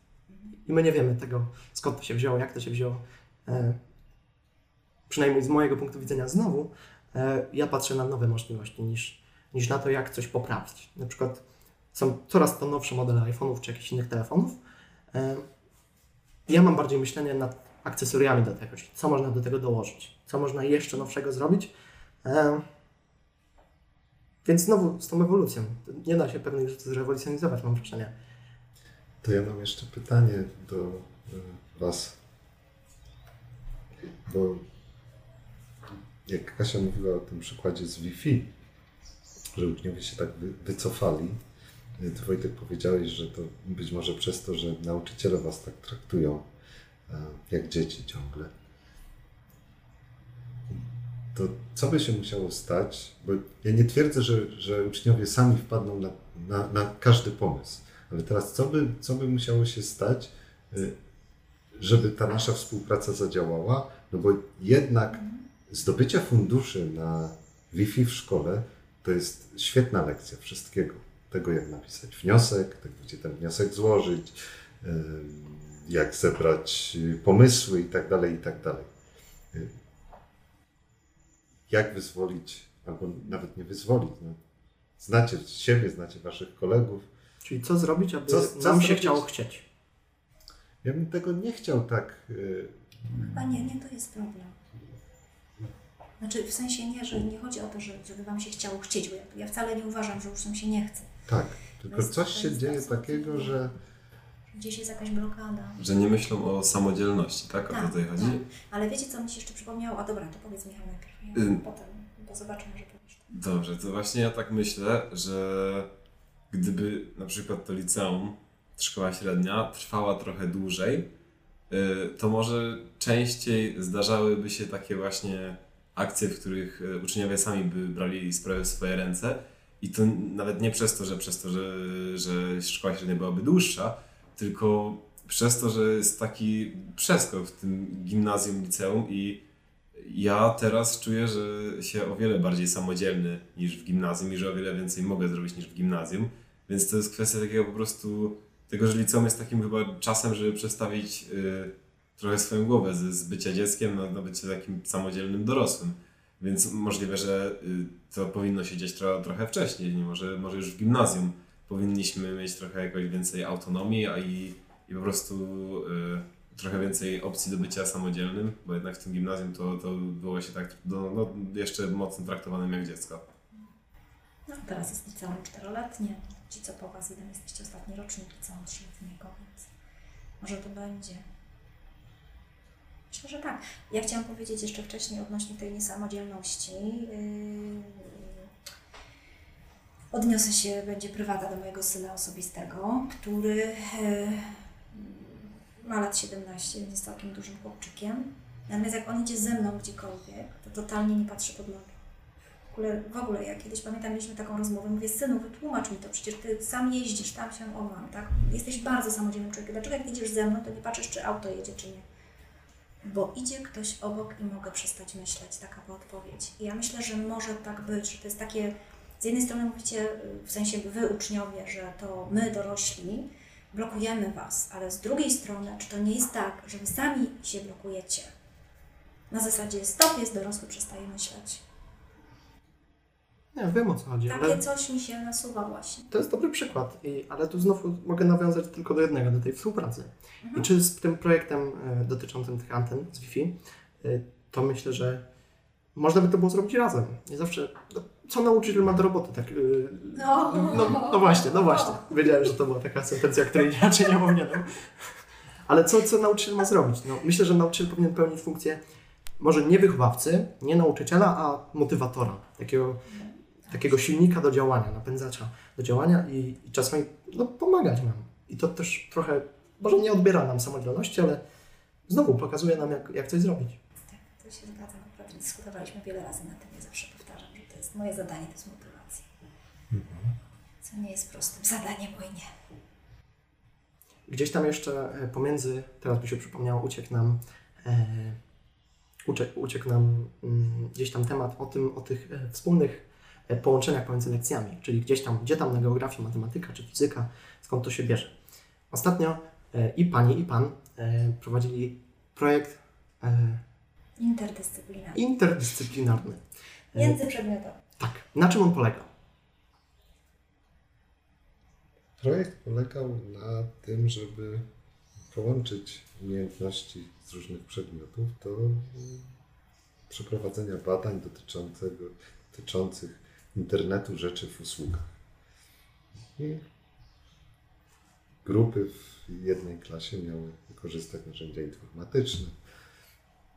I my nie wiemy tego, skąd to się wzięło, jak to się wzięło. E, Przynajmniej z mojego punktu widzenia znowu, e, ja patrzę na nowe możliwości niż, niż na to, jak coś poprawić. Na przykład są coraz to nowsze modele iPhone'ów czy jakichś innych telefonów. E, Ja mam bardziej myślenie nad akcesoriami do tego, czyli co można do tego dołożyć, co można jeszcze nowszego zrobić. Więc znowu z tą ewolucją. Nie da się pewnych rzeczy zrewolucjonizować, mam wrażenie. To ja mam jeszcze pytanie do y, Was. Bo jak Kasia mówiła o tym przykładzie z Wi-Fi, że uczniowie się tak wy, wycofali, Ty Wojtek powiedziałeś, że to być może przez to, że nauczyciele Was tak traktują e, jak dzieci ciągle. To co by się musiało stać? Bo ja nie twierdzę, że, że uczniowie sami wpadną na, na, na każdy pomysł. Ale teraz co by, co by musiało się stać, y, żeby ta nasza współpraca zadziałała? No bo jednak zdobycie funduszy na Wi-Fi w szkole to jest świetna lekcja wszystkiego. Tego, jak napisać wniosek, tego, gdzie ten wniosek złożyć, ym, jak zebrać y, pomysły i tak dalej, i tak dalej. Y, Jak wyzwolić, albo nawet nie wyzwolić, no. znacie siebie, znacie waszych kolegów, Czyli co zrobić, aby Co- co nam się chciało chcieć. Ja bym tego nie chciał tak. y, Chyba nie, nie to jest problem. Znaczy w sensie nie, że nie chodzi o to, że, żeby Wam się chciało chcieć, bo ja, ja wcale nie uważam, że już nam się nie chce. tak, tylko jest- coś się dzieje takiego, że Gdzieś jest jakaś blokada. Że nie myślą o samodzielności, tak? O to tutaj chodzi? tak. Ale wiecie, co mi się jeszcze przypomniało? A dobra, to powiedz Michał Ym. potem, bo zobaczymy, że powiesz. Dobrze, to właśnie ja tak myślę, że gdyby na przykład to liceum, szkoła średnia trwała trochę dłużej, y, to może częściej zdarzałyby się takie właśnie akcje, w których y, uczniowie sami by brali sprawę w swoje ręce i to nawet nie przez to, że przez to, że, że szkoła średnia byłaby dłuższa, tylko przez to, że jest taki przeskok w tym gimnazjum, liceum i ja teraz czuję, że się o wiele bardziej samodzielny niż w gimnazjum i że o wiele więcej mogę zrobić niż w gimnazjum. Więc to jest kwestia takiego po prostu tego, że liceum jest takim chyba czasem, żeby przestawić y, trochę swoją głowę z, z bycia dzieckiem na, na bycie takim samodzielnym dorosłym. Więc możliwe, że y, to powinno się dziać tro, trochę wcześniej, nie? Może, może już w gimnazjum powinniśmy mieć trochę jakoś więcej autonomii, a i, i po prostu y, trochę więcej opcji do bycia samodzielnym, bo jednak w tym gimnazjum to, to było się tak no, no, jeszcze mocno traktowanym jak dziecko. No teraz jest liceum czteroletnie. Ci, co po Was jeden jesteście ostatni rocznik liceum trzyletniego, więc może to będzie. Myślę, że tak. Ja chciałam powiedzieć jeszcze wcześniej odnośnie tej niesamodzielności. Yy, Odniosę się, będzie prywata do mojego syna osobistego, który yy, ma lat 17, więc jest całkiem dużym chłopczykiem. Natomiast jak on idzie ze mną gdziekolwiek, to totalnie nie patrzy pod nogi. W ogóle, w ogóle ja kiedyś pamiętam, mieliśmy taką rozmowę, mówię, synu, wytłumacz mi to, przecież ty sam jeździsz, tam się owam, tak? Jesteś bardzo samodzielnym człowiekiem. Dlaczego jak jedziesz ze mną, to nie patrzysz, czy auto jedzie, czy nie? Bo idzie ktoś obok i mogę przestać myśleć, taka była odpowiedź. I ja myślę, że może tak być, że to jest takie, z jednej strony mówicie, w sensie wy uczniowie, że to my dorośli blokujemy was, ale z drugiej strony, czy to nie jest tak, że wy sami się blokujecie? Na zasadzie stop, jest dorosły, przestaje myśleć. Nie, wiem o co chodzi, ale Takie coś mi się nasuwa właśnie. to jest dobry przykład, I, ale tu znowu mogę nawiązać tylko do jednego, do tej współpracy. I czy z tym projektem e, dotyczącym tych anten z Wi-Fi, e, to myślę, że można by to było zrobić razem. Nie zawsze, no, co nauczyciel ma do roboty, tak? e, No. no, no właśnie, no właśnie. Wiedziałem, że to była taka sentencja, której inaczej nie powinienem. Ale co, co nauczyciel ma zrobić? No, myślę, że nauczyciel powinien pełnić funkcję może nie wychowawcy, nie nauczyciela, a motywatora. Takiego, takiego silnika do działania, napędzacza do działania i, i czasami no, pomagać nam. I to też trochę, może nie odbiera nam samodzielności, ale znowu pokazuje nam, jak, jak coś zrobić. Tak, to się. Naprawdę dyskutowaliśmy wiele razy na tym. Ja zawsze jest moje zadanie, to jest motywacja. Co nie jest prostym zadaniem, oj nie. Gdzieś tam jeszcze e, pomiędzy, teraz mi się przypomniało, uciekł nam, e, uciekł nam mm, gdzieś tam temat o tym, o tych e, wspólnych e, połączeniach pomiędzy lekcjami, czyli gdzieś tam, gdzie tam na geografii, matematyka czy fizyka, skąd to się bierze. Ostatnio e, i pani, i pan e, prowadzili projekt Interdyscyplinarny. interdyscyplinarny. Międzyprzedmiotowy. tak, na czym on polegał? Projekt polegał na tym, żeby połączyć umiejętności z różnych przedmiotów do przeprowadzenia badań dotyczącego, dotyczących internetu rzeczy w usługach. I grupy w jednej klasie miały wykorzystać narzędzia informatyczne,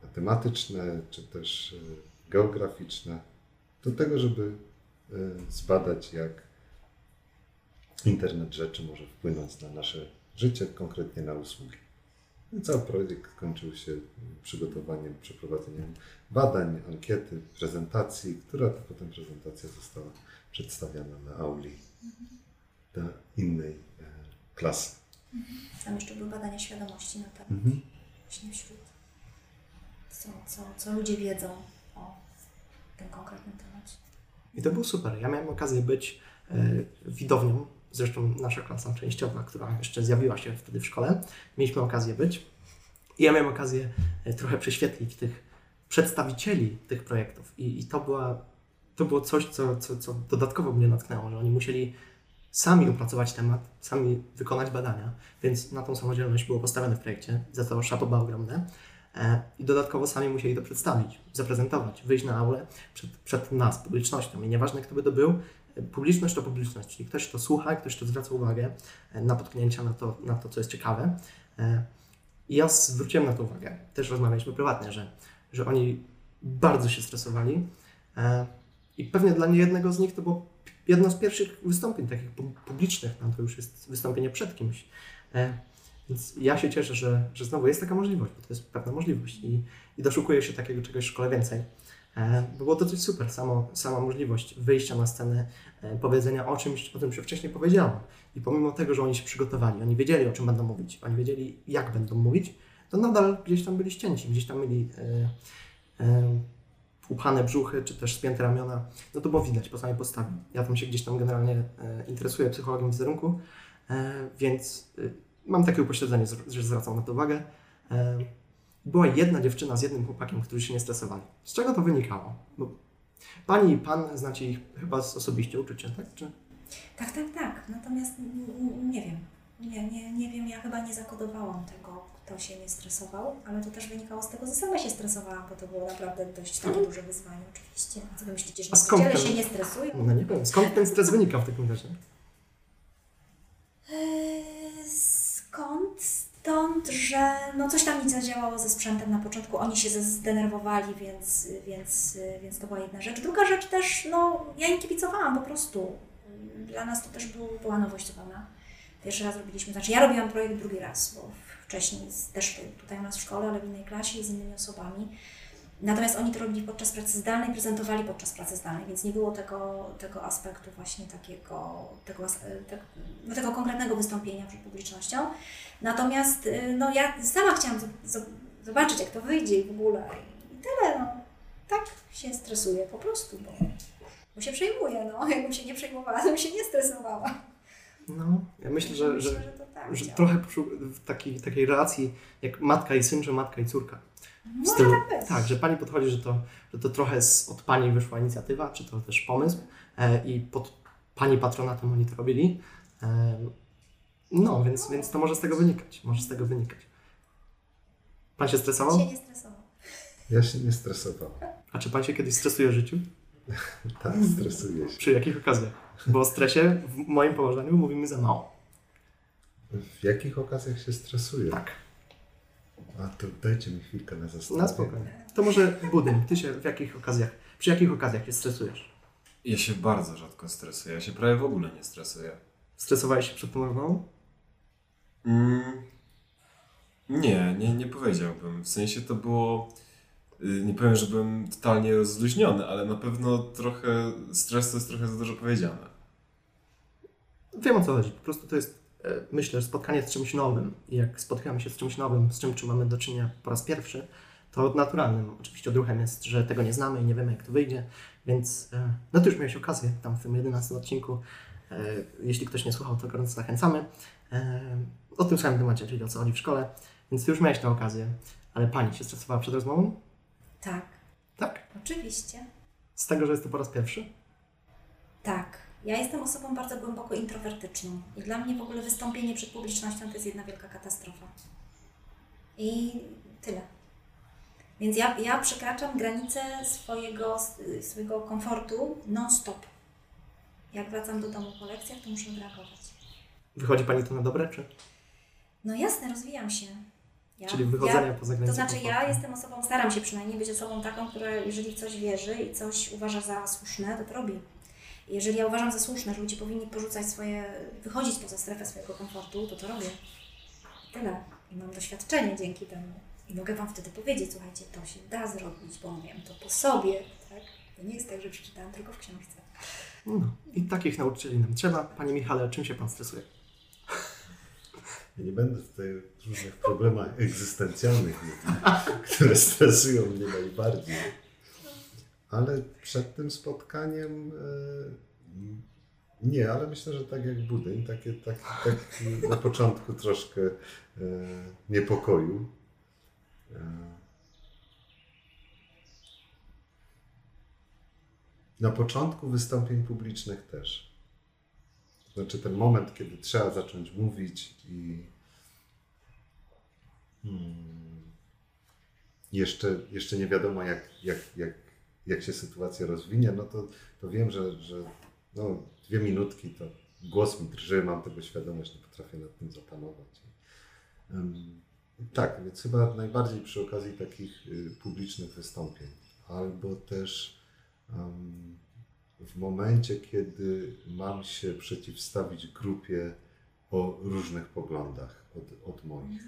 matematyczne czy też e, geograficzne do tego, żeby e, zbadać, jak internet rzeczy może wpłynąć na nasze życie, konkretnie na usługi. I cały projekt kończył się przygotowaniem, przeprowadzeniem badań, ankiety, prezentacji, która to potem prezentacja została przedstawiana na auli dla innej e, klasy. Tam jeszcze były badania świadomości na temat Mhm. właśnie wśród, co, co, co ludzie wiedzą o tym konkretnym temacie. I to było super. Ja miałem okazję być e, widownią, zresztą nasza klasa częściowa, która jeszcze zjawiła się wtedy w szkole, mieliśmy okazję być. I ja miałem okazję e, trochę prześwietlić tych przedstawicieli tych projektów. I, i to, była, to było coś, co, co, co dodatkowo mnie natknęło, że oni musieli sami opracować temat, sami wykonać badania, więc na tą samodzielność było postawione w projekcie, za to szapoba ogromne. E, I dodatkowo sami musieli to przedstawić, zaprezentować, wyjść na aulę przed, przed nas, publicznością. I nieważne, kto by to był, e, publiczność to publiczność, czyli ktoś to słucha, ktoś to zwraca uwagę e, na potknięcia, na to, na to co jest ciekawe. I ja zwróciłem na to uwagę. Też rozmawialiśmy prywatnie, że, że oni bardzo się stresowali i pewnie dla niejednego z nich to było jedno z pierwszych wystąpień takich pu- publicznych, no to już jest wystąpienie przed kimś. Więc ja się cieszę, że, że znowu jest taka możliwość, bo to jest pewna możliwość i, i doszukuję się takiego czegoś w szkole więcej. E, było to coś super, samo, sama możliwość wyjścia na scenę, e, powiedzenia o czymś, o czym się wcześniej powiedziało. I pomimo tego, że oni się przygotowali, oni wiedzieli, o czym będą mówić, oni wiedzieli, jak będą mówić, to nadal gdzieś tam byli ścięci, gdzieś tam mieli e, e, upchane brzuchy, czy też spięte ramiona. No to było widać po samej postawie. Ja tam się gdzieś tam generalnie e, interesuję psychologiem wizerunku, e, więc e, mam takie upośledzenie, że zwracam na to uwagę. E, była jedna dziewczyna z jednym chłopakiem, którzy się nie stresowali. Z czego to wynikało? Bo pani i pan znacie ich chyba z osobiście, uczycie, tak? Czy... Tak, tak, tak. Natomiast nie wiem. Nie, nie, nie wiem, ja chyba nie zakodowałam tego, kto się nie stresował, ale to też wynikało z tego, że sama się stresowałam, bo to było naprawdę dość takie duże wyzwanie, oczywiście. Co wy myślicie, że A skąd nauczyciele ten- się nie stresują? No nie wiem, skąd ten stres wynikał w takim razie? Eee, Skąd? Stąd, że no coś tam nie zadziałało ze sprzętem na początku, oni się zdenerwowali, więc, więc, więc to była jedna rzecz. Druga rzecz też, no ja im kibicowałam po prostu. Dla nas to też był, była nowość zupełna. Pierwszy raz robiliśmy, znaczy ja robiłam projekt drugi raz, bo wcześniej też tutaj u nas w szkole, ale w innej klasie i z innymi osobami. Natomiast oni to robili podczas pracy zdalnej, prezentowali podczas pracy zdalnej, więc nie było tego, tego aspektu właśnie takiego, tego, as- te, no, tego konkretnego wystąpienia przed publicznością. Natomiast y, no, ja sama chciałam z- z- zobaczyć, jak to wyjdzie i w ogóle. I tyle, no. Tak się stresuję po prostu, bo, bo się przejmuję, no. Jakbym się nie przejmowała, to bym się nie stresowała. No, ja myślę, że, że, Myślę, że to tak że trochę w takiej, takiej relacji jak matka i syn, czy matka i córka. W Może stylu, tak być. tak, że pani podchodzi, że to, że to trochę z, od pani wyszła inicjatywa, czy to też pomysł e, i pod pani patronatem oni to robili. E, no, więc, więc to może z tego wynikać. Może z tego wynikać. Pan się stresował? się nie stresował. Ja się nie stresowałem. A czy pan się kiedyś stresuje w życiu? Tak, stresuję się. Przy jakich okazjach? Bo o stresie w moim położeniu mówimy za mało. W jakich okazjach się stresuję? Tak, A to dajcie mi chwilkę na na zastanowienie. spokojnie. To może Budyn, ty się w jakich okazjach, przy jakich okazjach się stresujesz? Ja się bardzo rzadko stresuję, ja się prawie w ogóle nie stresuję. Stresowałeś się przed tą rozmową? Mm, nie, nie, nie powiedziałbym. W sensie to było. y, Nie powiem, że byłem totalnie rozluźniony, ale na pewno trochę stres to jest trochę za dużo powiedziane. Wiem o co chodzi. Po prostu to jest, e, myślę, spotkanie z czymś nowym. Jak spotykamy się z czymś nowym, z czym czym mamy do czynienia po raz pierwszy, to naturalnym oczywiście odruchem jest, że tego nie znamy i nie wiemy jak to wyjdzie. Więc e, no ty już miałeś okazję tam w tym 11 odcinku. E, Jeśli ktoś nie słuchał, to gorąco zachęcamy. O tym samym temacie, czyli o co chodzi w szkole. Więc ty już miałeś tę okazję. Ale pani się stresowała przed rozmową? Tak, Tak. oczywiście. Z tego, że jest to po raz pierwszy? Tak. Ja jestem osobą bardzo głęboko introwertyczną i dla mnie w ogóle wystąpienie przed publicznością to jest jedna wielka katastrofa. I tyle. Więc ja, ja przekraczam granicę swojego, swojego komfortu non-stop. Jak wracam do domu po lekcjach, to muszę reagować. Wychodzi pani to na dobre, czy? No jasne, rozwijam się. Ja, Czyli wychodzenia poza granicę To znaczy ja komfortu. jestem osobą, staram się przynajmniej być osobą taką, która jeżeli w coś wierzy i coś uważa za słuszne, to to robi. Jeżeli ja uważam za słuszne, że ludzie powinni porzucać swoje, wychodzić poza strefę swojego komfortu, to to robię. Tyle. I mam doświadczenie dzięki temu. I mogę Wam wtedy powiedzieć, słuchajcie, to się da zrobić, bo wiem to po sobie, tak? To nie jest tak, że przeczytałam tylko w książce. No. I takich nauczycieli nam trzeba. Panie Michale, czym się pan stresuje? Ja nie będę tutaj o różnych problemach egzystencjalnych które stresują mnie najbardziej. Ale przed tym spotkaniem e, nie, ale myślę, że tak jak budyń, takie, tak, tak na początku troszkę e, niepokoju. E, na początku wystąpień publicznych też. Znaczy ten moment, kiedy trzeba zacząć mówić i hmm, jeszcze, jeszcze nie wiadomo, jak, jak, jak, jak się sytuacja rozwinie, no to, to wiem, że, że no, dwie minutki to głos mi drży, mam tego świadomość, nie potrafię nad tym zapanować. Tak, więc chyba najbardziej przy okazji takich y, publicznych wystąpień, albo też w momencie, kiedy mam się przeciwstawić grupie o różnych poglądach od, od moich,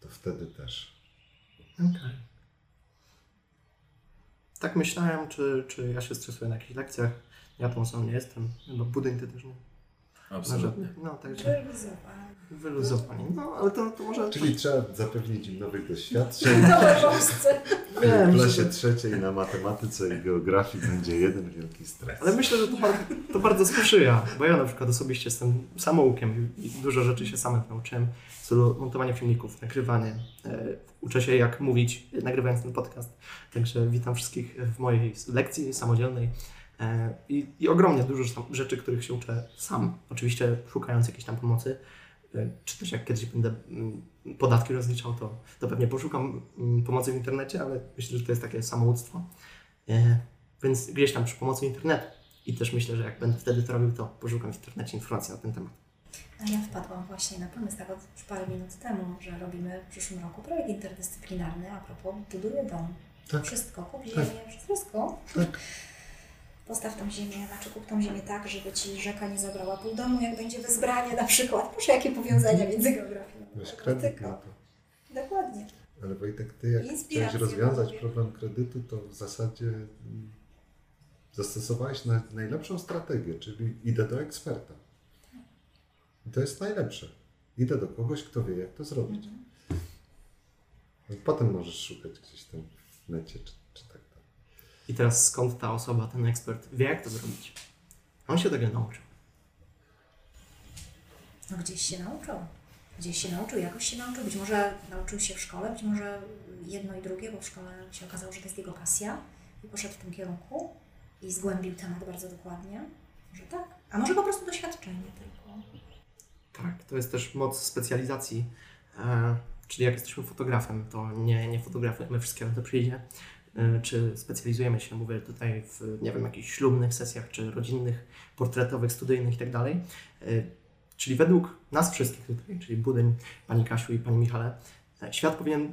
to wtedy też. Okej. Tak myślałem, czy, czy ja się stresuję na jakichś lekcjach. Ja tą osobą nie jestem. Chyba budyń ty też nie. Na Absolutnie. żadnych. No, także. Wyluzowani. No, ale to, to może... Czyli trzeba zapewnić im nowych doświadczeń. Wiem, W że klasie trzeciej na matematyce i geografii będzie jeden wielki stres. Ale myślę, że to bardzo, to bardzo sprzyja, bo ja na przykład osobiście jestem samoukiem i dużo rzeczy się samych nauczyłem. W stylu montowania filmików, nagrywanie. E, uczę się jak mówić, nagrywając ten podcast. Także witam wszystkich w mojej lekcji samodzielnej. E, I, I ogromnie dużo rzeczy, których się uczę sam. Oczywiście szukając jakiejś tam pomocy. E, Czy też jak kiedyś będę mm, podatki rozliczał, to, to pewnie poszukam mm, pomocy w internecie, ale myślę, że to jest takie samouctwo. E, Więc gdzieś tam przy pomocy internetu. I też myślę, że jak będę wtedy to robił, to poszukam w internecie informacji na ten temat. A ja wpadłam właśnie na pomysł, tak od parę minut temu, że robimy w przyszłym roku projekt interdyscyplinarny a propos buduję dom. Tak. Wszystko, kup Tak. wszystko. Tak. Postaw tą ziemię, znaczy kup tą ziemię tak, żeby Ci rzeka nie zabrała pół domu, jak będzie wezbranie na przykład. Proszę, jakie powiązania między geografią Weź kredyt na to. Dokładnie. Ale Wojtek, ty jak chciałeś rozwiązać mówię. problem kredytu, to w zasadzie zastosowałeś na, najlepszą strategię, czyli idę do eksperta. I to jest najlepsze. Idę do kogoś, kto wie, jak to zrobić. No, Potem możesz szukać gdzieś tam w necie, czy. I teraz skąd ta osoba, ten ekspert wie, jak to zrobić? On się tego nauczył. No gdzieś się nauczył. gdzieś się nauczył, jakoś się nauczył, być może nauczył się w szkole, być może jedno i drugie, bo w szkole się okazało, że to jest jego pasja i poszedł w tym kierunku i zgłębił temat bardzo dokładnie. Może tak, a może po prostu doświadczenie tylko. Tak, to jest też moc specjalizacji. E, czyli jak jesteśmy fotografem, to nie, nie fotografujemy wszystkiego, co przyjdzie. Czy specjalizujemy się, mówię tutaj w, nie wiem, jakichś ślubnych sesjach, czy rodzinnych, portretowych, studyjnych itd. E, czyli według nas wszystkich tutaj, czyli Budyń, Pani Kasiu i Pani Michale, e, świat powinien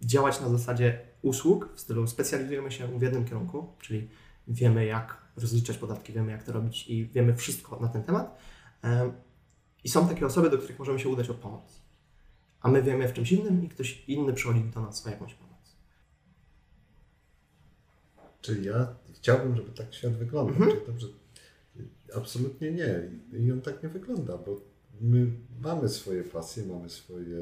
działać na zasadzie usług, w stylu specjalizujemy się w jednym kierunku, czyli wiemy jak rozliczać podatki, wiemy jak to robić i wiemy wszystko na ten temat. I są takie osoby, do których możemy się udać o pomoc. A my wiemy w czymś innym i ktoś inny przychodzi do nas o jakąś pomoc. Czyli ja chciałbym, żeby tak świat wyglądał. Mhm. Dobrze. Absolutnie nie. I on tak nie wygląda, bo my mamy swoje pasje, mamy swoje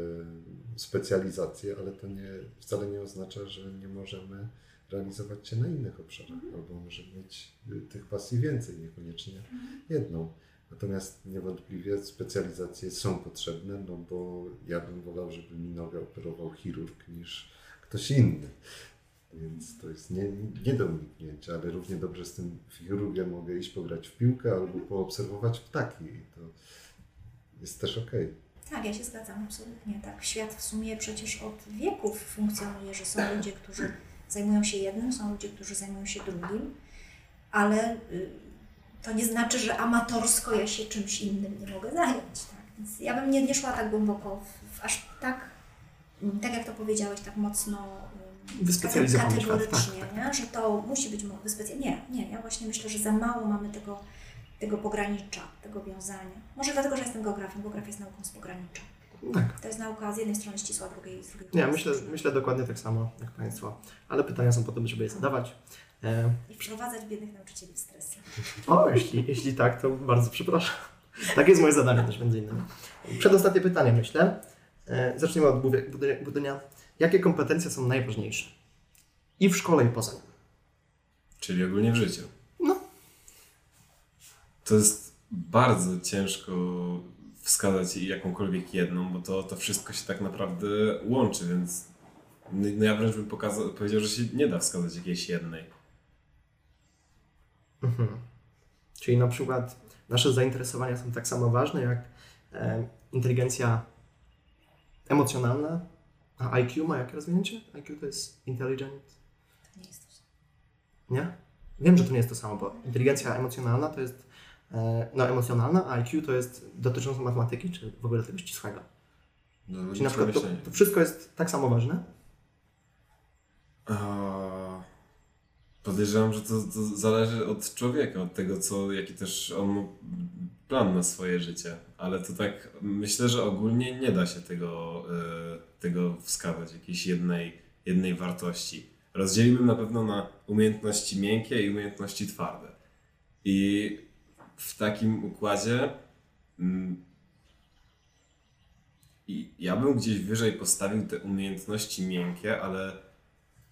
specjalizacje, ale to nie, wcale nie oznacza, że nie możemy realizować się na innych obszarach, albo możemy mieć y, tych pasji więcej, niekoniecznie jedną. Natomiast niewątpliwie specjalizacje są potrzebne, no bo ja bym wolał, żeby mi nogę operował chirurg niż ktoś inny. Więc to jest nie, nie do uniknięcia, ale równie dobrze z tym chirurgiem mogę iść pograć w piłkę albo poobserwować ptaki. I to jest też okej. Tak, ja się zgadzam, absolutnie. Tak, świat w sumie przecież od wieków funkcjonuje, że są ludzie, którzy zajmują się jednym, są ludzie, którzy zajmują się drugim, ale y, to nie znaczy, że amatorsko ja się czymś innym nie mogę zająć. Tak? Więc ja bym nie, nie szła tak głęboko, w, w aż tak, tak jak to powiedziałeś, tak mocno ym, Wyspecjalizowany świat, kategorycznie, tak, nie? że to musi być wyspecjalizowane. Nie, nie, ja właśnie myślę, że za mało mamy tego, tego pogranicza, tego wiązania. Może dlatego, że jestem geografem, geografia jest nauką z pogranicza. Tak. To jest nauka z jednej strony ścisła, drugiej z drugiej Nie, strony myślę, myślę dokładnie tak samo jak Państwo, ale pytania są po to, żeby je zadawać. E, I wprowadzać biednych nauczycieli w stres. O, jeśli, jeśli tak, to bardzo przepraszam. Tak jest moje zadanie też między innymi. Przedostatnie pytanie, myślę. E, Zacznijmy od budynia. Jakie kompetencje są najważniejsze? I w szkole, i poza nim. Czyli ogólnie w życiu. No. To jest bardzo ciężko wskazać jakąkolwiek jedną, bo to, to wszystko się tak naprawdę łączy, więc no no ja wręcz bym pokazał, powiedział, że się nie da wskazać jakiejś jednej. Mhm. Czyli na przykład nasze zainteresowania są tak samo ważne jak e, inteligencja emocjonalna, a IQ ma jakie rozwinięcie? IQ to jest intelligent, To nie jest to samo. nie? Wiem, że to nie jest to samo, bo inteligencja emocjonalna to jest e, no, emocjonalna, a IQ to jest dotyczące matematyki, czy w ogóle tego ścisłego. No, Czyli na przykład to, to wszystko jest tak samo ważne? A, Podejrzewam, że to, to zależy od człowieka, od tego, co, jaki też on ma plan na swoje życie. Ale to tak myślę, że ogólnie nie da się tego, e, tego wskazać, jakiejś jednej, jednej wartości. Rozdzieliłbym na pewno na umiejętności miękkie i umiejętności twarde. I w takim układzie mm, i ja bym gdzieś wyżej postawił te umiejętności miękkie, ale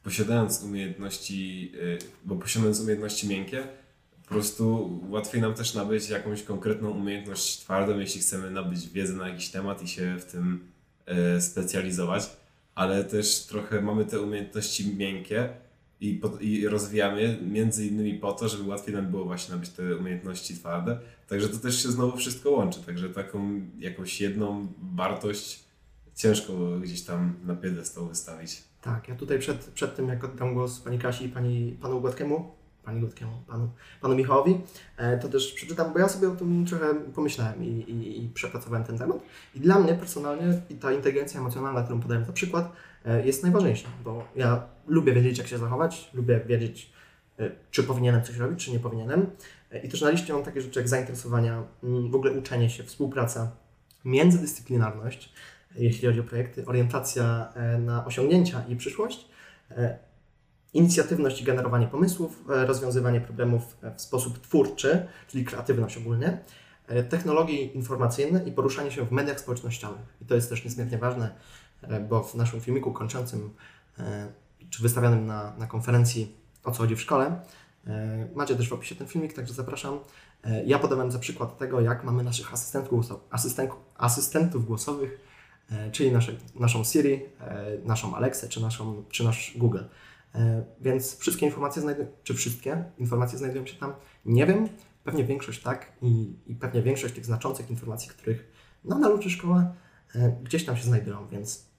posiadając umiejętności, y, bo posiadając umiejętności miękkie, po prostu łatwiej nam też nabyć jakąś konkretną umiejętność twardą, jeśli chcemy nabyć wiedzę na jakiś temat i się w tym specjalizować, ale też trochę mamy te umiejętności miękkie i, po, i rozwijamy je między innymi po to, żeby łatwiej nam było właśnie nabyć te umiejętności twarde. Także to też się znowu wszystko łączy, także taką jakąś jedną wartość ciężko gdzieś tam na piedestał wystawić. Tak, ja tutaj przed, przed tym, jak oddam głos Pani Kasi i pani, Panu Gładkiemu, Pani Gładkiemu, Panu, panu Michałowi, e, to też przeczytam, bo ja sobie o tym trochę pomyślałem i, i, i przepracowałem ten temat. I dla mnie personalnie ta inteligencja emocjonalna, którą podałem za przykład, e, jest najważniejsza, bo ja lubię wiedzieć, jak się zachować, lubię wiedzieć, e, czy powinienem coś robić, czy nie powinienem. I też na liście mam takie rzeczy jak zainteresowania, mm, w ogóle uczenie się, współpraca, międzydyscyplinarność, jeśli chodzi o projekty, orientacja na osiągnięcia i przyszłość, inicjatywność i generowanie pomysłów, e, rozwiązywanie problemów e, w sposób twórczy, czyli kreatywność ogólnie, e, technologie informacyjne i poruszanie się w mediach społecznościowych. I to jest też niezmiernie ważne, bo w naszym filmiku kończącym, czy wystawionym na, na konferencji o co chodzi w szkole, macie też w opisie ten filmik, także zapraszam. Ja podałem za przykład tego, jak mamy naszych asystentów, głoso- asystentów, asystentów głosowych czyli nasze, naszą Siri, naszą Alexę czy, naszą, czy nasz Google. E, Więc wszystkie informacje znajdują, czy wszystkie informacje znajdują się tam? Nie wiem, pewnie większość tak i, i pewnie większość tych znaczących informacji, których nadal uczy szkoła, e, gdzieś tam się znajdują, więc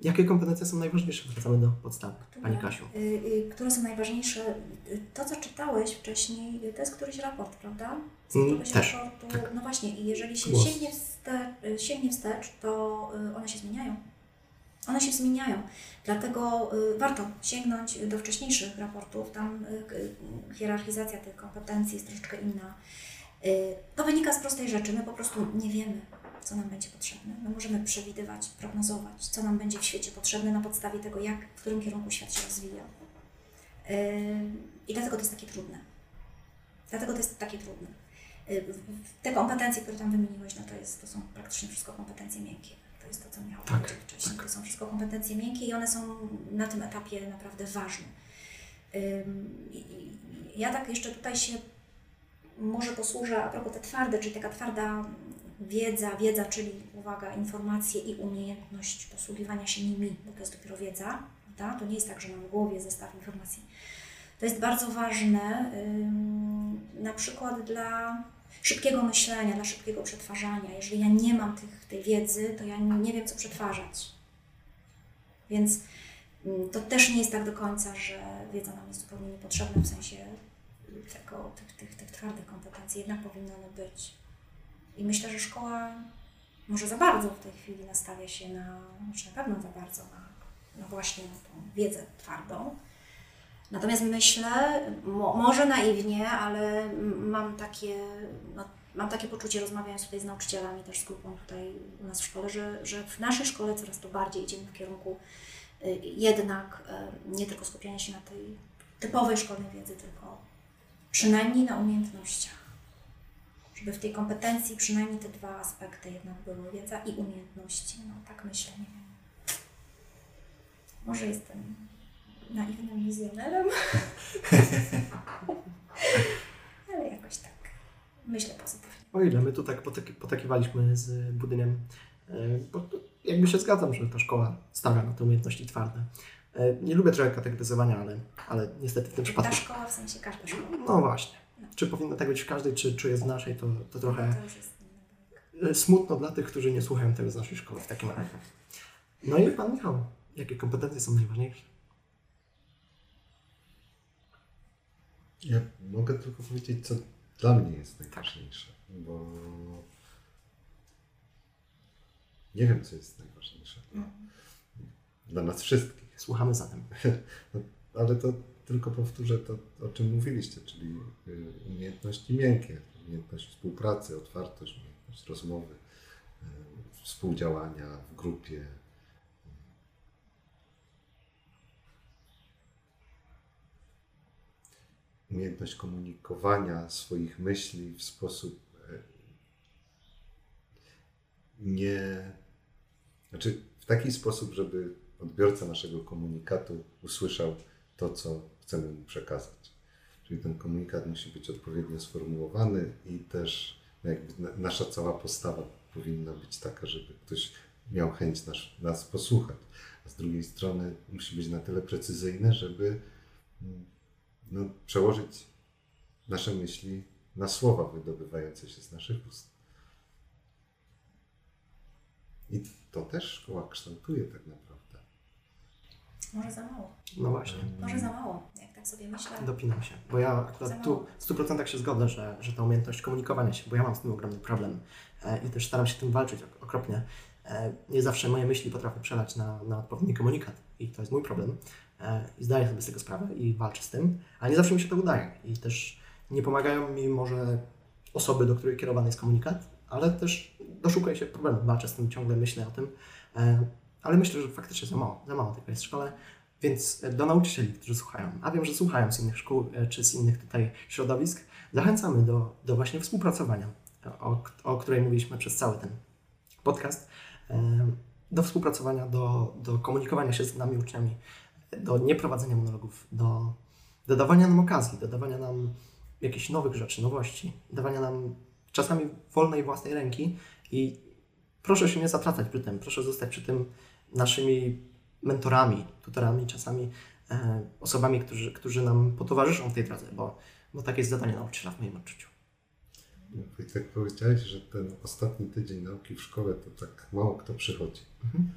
jakie kompetencje są najważniejsze? Wracamy do podstawy, Pani Kasiu. Y, y, które są najważniejsze? To, co czytałeś wcześniej, to jest któryś raport, prawda? Z Mm, któregoś też, raportu. tak. No właśnie, i jeżeli się Głos. sięgnie wstecz, sięgnie wstecz, to y, one się zmieniają. One się zmieniają. Dlatego y, warto sięgnąć do wcześniejszych raportów. Tam y, k- hierarchizacja tych kompetencji jest troszeczkę inna. Y, To wynika z prostej rzeczy. My po prostu nie wiemy, co nam będzie potrzebne. My możemy przewidywać, prognozować, co nam będzie w świecie potrzebne na podstawie tego, jak, w którym kierunku świat się rozwija. I dlatego to jest takie trudne. Dlatego to jest takie trudne. Te kompetencje, które tam wymieniłeś, no to, jest, to są praktycznie wszystko kompetencje miękkie. To jest to, co miało Tak, wcześniej. tak. To są wszystko kompetencje miękkie i one są na tym etapie naprawdę ważne. Ja tak jeszcze tutaj się może posłużę a propos te twarde, czyli taka twarda wiedza, wiedza, czyli uwaga, informacje i umiejętność posługiwania się nimi, bo to jest dopiero wiedza, prawda? To nie jest tak, że mam w głowie zestaw informacji. To jest bardzo ważne, na przykład dla szybkiego myślenia, dla szybkiego przetwarzania. Jeżeli ja nie mam tych, tej wiedzy, to ja nie wiem, co przetwarzać. Więc ym, to też nie jest tak do końca, że wiedza nam jest zupełnie niepotrzebna w sensie tego, tych, tych, tych twardych kompetencji. Jednak powinny one być. I myślę, że szkoła może za bardzo w tej chwili nastawia się na, znaczy na pewno za bardzo na, na właśnie tą wiedzę twardą. Natomiast myślę, mo, może naiwnie, ale mam takie, no, mam takie poczucie, rozmawiając tutaj z nauczycielami, też z grupą tutaj u nas w szkole, że, że w naszej szkole coraz to bardziej idziemy w kierunku y, jednak y, nie tylko skupiania się na tej typowej szkolnej wiedzy, tylko przynajmniej na umiejętnościach. Żeby w tej kompetencji przynajmniej te dwa aspekty jednak były, wiedza i umiejętności. No tak myślę, nie wiem. Może jestem naiwnym wizjonerem, ale jakoś tak myślę pozytywnie. O ile my tu tak potaki- potakiwaliśmy z budyniem, e, bo jakby się zgadzam, że ta szkoła stawia na te umiejętności twarde. E, Nie lubię trochę kategoryzowania, ale, ale niestety w tym Ta przypadku. szkoła w sensie każda szkoła. No właśnie. Czy powinno tak być w każdej, czy, czy jest w naszej, to, to trochę To jest e, smutno dla tych, którzy nie słuchają tego z naszej szkoły w takim razie. No i pan Michał, jakie kompetencje są najważniejsze? Ja mogę tylko powiedzieć, co dla mnie jest najważniejsze, bo nie wiem, co jest najważniejsze Mm. dla nas wszystkich. Słuchamy zatem. Ale to tylko powtórzę to, o czym mówiliście, czyli y, umiejętności miękkie, umiejętność współpracy, otwartość, umiejętność rozmowy, y, współdziałania w grupie. Umiejętność komunikowania swoich myśli w sposób y, nie. Znaczy, w taki sposób, żeby odbiorca naszego komunikatu usłyszał to, co chcemy mu przekazać. Czyli ten komunikat musi być odpowiednio sformułowany i też no nasza cała postawa powinna być taka, żeby ktoś miał chęć nas, nas posłuchać. A z drugiej strony musi być na tyle precyzyjne, żeby mm, no, przełożyć nasze myśli na słowa wydobywające się z naszych ust. I to też szkoła kształtuje tak naprawdę. Może za mało. No właśnie. Może za mało, jak tak sobie myślę. Dopinam się, bo ja akurat tu w 100% się zgodzę, że, że ta umiejętność komunikowania się, bo ja mam z tym ogromny problem e, i też staram się tym walczyć ok- okropnie. E, nie zawsze moje myśli potrafię przelać na, na odpowiedni komunikat i to jest mój problem i zdaję sobie z tego sprawę i walczę z tym, ale nie zawsze mi się to udaje. I też nie pomagają mi może osoby, do której kierowany jest komunikat, ale też doszukuję się problemu, walczę z tym, ciągle myślę o tym, e, ale myślę, że faktycznie za mało, za mało tego jest w szkole. Więc e, do nauczycieli, którzy słuchają, a wiem, że słuchają z innych szkół e, czy z innych tutaj środowisk, zachęcamy do, do właśnie współpracowania, o, o której mówiliśmy przez cały ten podcast, e, do współpracowania, do, do komunikowania się z nami uczniami, do nieprowadzenia monologów, do, do dawania nam okazji, do dawania nam jakichś nowych rzeczy, nowości, dawania nam czasami wolnej własnej ręki i proszę się nie zatracać przy tym, proszę zostać przy tym naszymi mentorami, tutorami, czasami e, osobami, którzy, którzy nam potowarzyszą w tej drodze, bo, bo takie jest zadanie nauczyciela w moim odczuciu. Wojtek, powiedziałeś, że ten ostatni tydzień nauki w szkole to tak mało kto przychodzi. Mhm.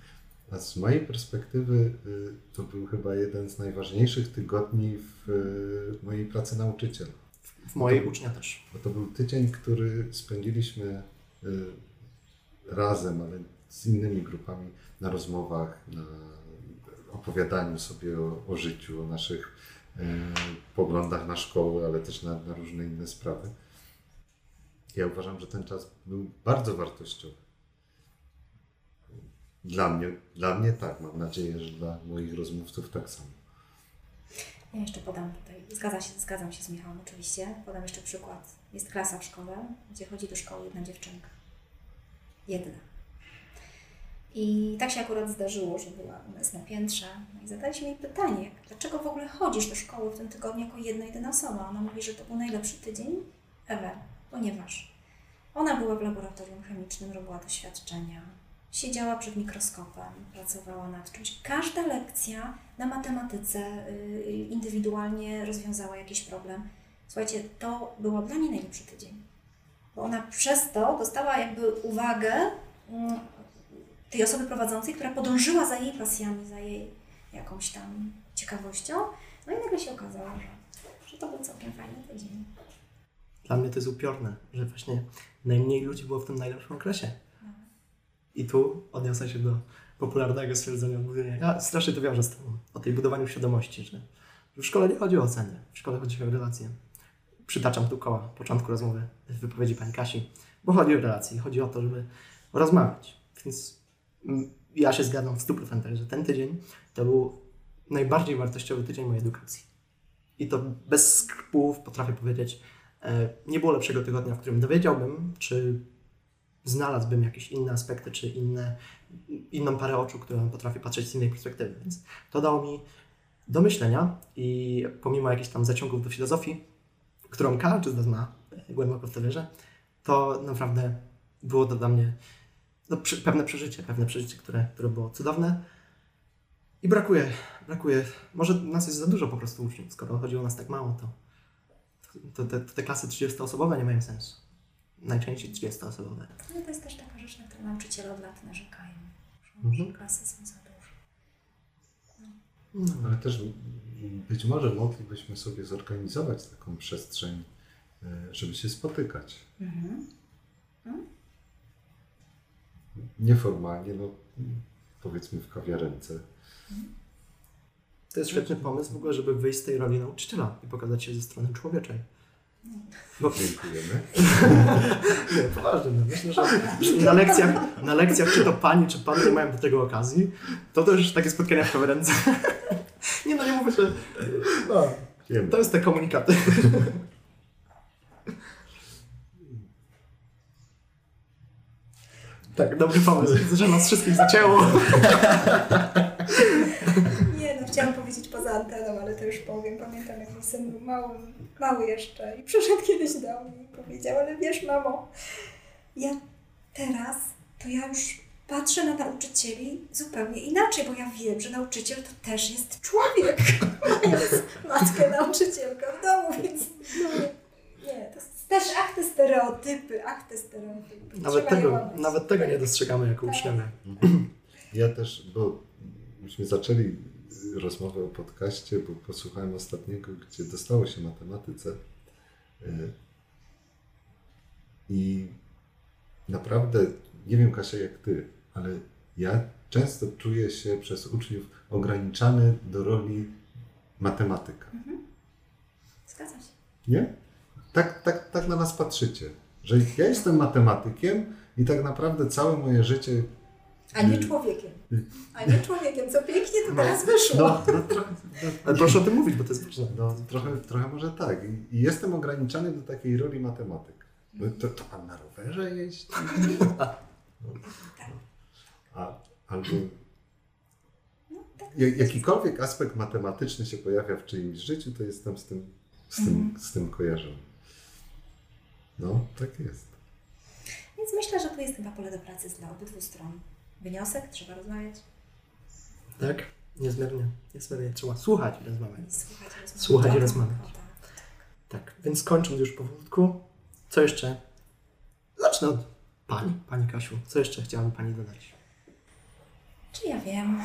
A z mojej perspektywy y, to był chyba jeden z najważniejszych tygodni w y, mojej pracy nauczyciela. W mojej ucznia też. Bo to był tydzień, który spędziliśmy y, razem, ale z innymi grupami na rozmowach, na opowiadaniu sobie o, o życiu, o naszych poglądach na szkołę, ale też na, na różne inne sprawy. Ja uważam, że ten czas był bardzo wartościowy. Dla mnie, dla mnie tak, mam nadzieję, że dla moich rozmówców tak samo. Ja jeszcze podam tutaj, zgadza się, zgadzam się z Michałem oczywiście, podam jeszcze przykład. Jest klasa w szkole, gdzie chodzi do szkoły jedna dziewczynka. Jedna. I tak się akurat zdarzyło, że była u nas na piętrze. No i zadaliśmy jej pytanie, dlaczego w ogóle chodzisz do szkoły w tym tygodniu jako jedna, jedyna osoba? Ona mówi, że to był najlepszy tydzień ever, ponieważ ona była w laboratorium chemicznym, robiła doświadczenia, siedziała przed mikroskopem, pracowała nad czymś. Każda lekcja na matematyce y, indywidualnie rozwiązała jakiś problem. Słuchajcie, to było dla niej najlepszy tydzień. Bo ona przez to dostała jakby uwagę mm, tej osoby prowadzącej, która podążyła za jej pasjami, za jej jakąś tam ciekawością. No i nagle się okazało, że, że to był całkiem fajny tydzień. Dla mnie to jest upiorne, że właśnie najmniej ludzi było w tym najlepszym okresie. I tu odniosę się do popularnego stwierdzenia. Ja strasznie to wiążę z tym, o tej budowaniu świadomości, że w szkole nie chodzi o oceny, w szkole chodzi o relacje. Przytaczam tu koła początku rozmowy w wypowiedzi pani Kasi, bo chodzi o relacje, chodzi o to, żeby rozmawiać. Więc ja się zgadzam w 100%, że ten tydzień to był najbardziej wartościowy tydzień mojej edukacji. I to bez skrupułów potrafię powiedzieć, e, nie było lepszego tygodnia, w którym dowiedziałbym, czy znalazłbym jakieś inne aspekty, czy inne, inną parę oczu, którą potrafię patrzeć z innej perspektywy. Więc to dało mi do myślenia i pomimo jakichś tam zaciągów do filozofii, którą każdy z nas ma głęboko w to wierzę, to naprawdę było to dla mnie no, przy, pewne przeżycie, pewne przeżycie, które, które było cudowne. I brakuje, brakuje, może nas jest za dużo po prostu uczniów, skoro chodzi o nas tak mało, to, to, te, te klasy 30-osobowe nie mają sensu. Najczęściej 30-osobowe. No to jest też taka rzecz, na którą nauczyciele od lat narzekają. Że Mhm. klasy są za duże. No. Ale też być może moglibyśmy sobie zorganizować taką przestrzeń, e, żeby się spotykać. Mhm. Nieformalnie, no powiedzmy w kawiarence. To jest świetny pomysł w ogóle, żeby wyjść z tej roli nauczyciela i pokazać się ze strony człowieczej. Bo Dziękujemy. nie, poważnie, no myślę, że na lekcjach, na lekcjach czy to pani, czy pan nie mają do tego okazji, to też takie spotkania w kawiarence. Nie no, nie mówię, że no, to jest te komunikaty. Tak, dobry pomysł. Widzę, że nas wszystkich zacięło. Chciałam powiedzieć poza anteną, ale to już powiem. Pamiętam, jak mój syn był mały, mały jeszcze i przyszedł kiedyś do mnie i powiedział, ale wiesz, mamo, ja teraz, to ja już patrzę na nauczycieli zupełnie inaczej, bo ja wiem, że nauczyciel to też jest człowiek. Mając matkę nauczycielkę w domu, więc no, nie, to jest też ach te stereotypy, ach te stereotypy. Nawet Trzeba tego, nawet tego nie dostrzegamy jako Tak. uczniowie. Ja też, bo myśmy zaczęli rozmowę o podcaście, bo posłuchałem ostatniego, gdzie dostało się matematyce. Y, I naprawdę, nie wiem Kasia jak ty, ale ja często czuję się przez uczniów ograniczany do roli matematyka. Zgadzam się. Nie? Tak, tak, tak na nas patrzycie, że ja jestem matematykiem i tak naprawdę całe moje życie A nie człowiekiem. A nie człowiekiem, co pięknie to teraz wyszło. No, no, trochę, no, Ale proszę o tym mówić, bo to jest ważne. no, trochę, trochę może tak. I, jestem ograniczany do takiej roli matematyka. No, to, to pan na rowerze jeździ? A, albo ja- jakikolwiek aspekt matematyczny się pojawia w czyimś życiu, to jestem z tym, z tym, z tym kojarzony. No, tak jest. Więc myślę, że tu jest chyba pole do pracy dla obydwu stron. Wniosek, trzeba rozmawiać Tak? Niezmiernie. Niezmiernie. Trzeba słuchać i rozmawiać. słuchać i rozmawiać. Słuchać i O, rozmawiać. o, tak. Tak, więc kończąc już powolutku, co jeszcze? Zacznę od Pani, Pani Kasiu. Co jeszcze chciałaby Pani dodać? Czy ja wiem?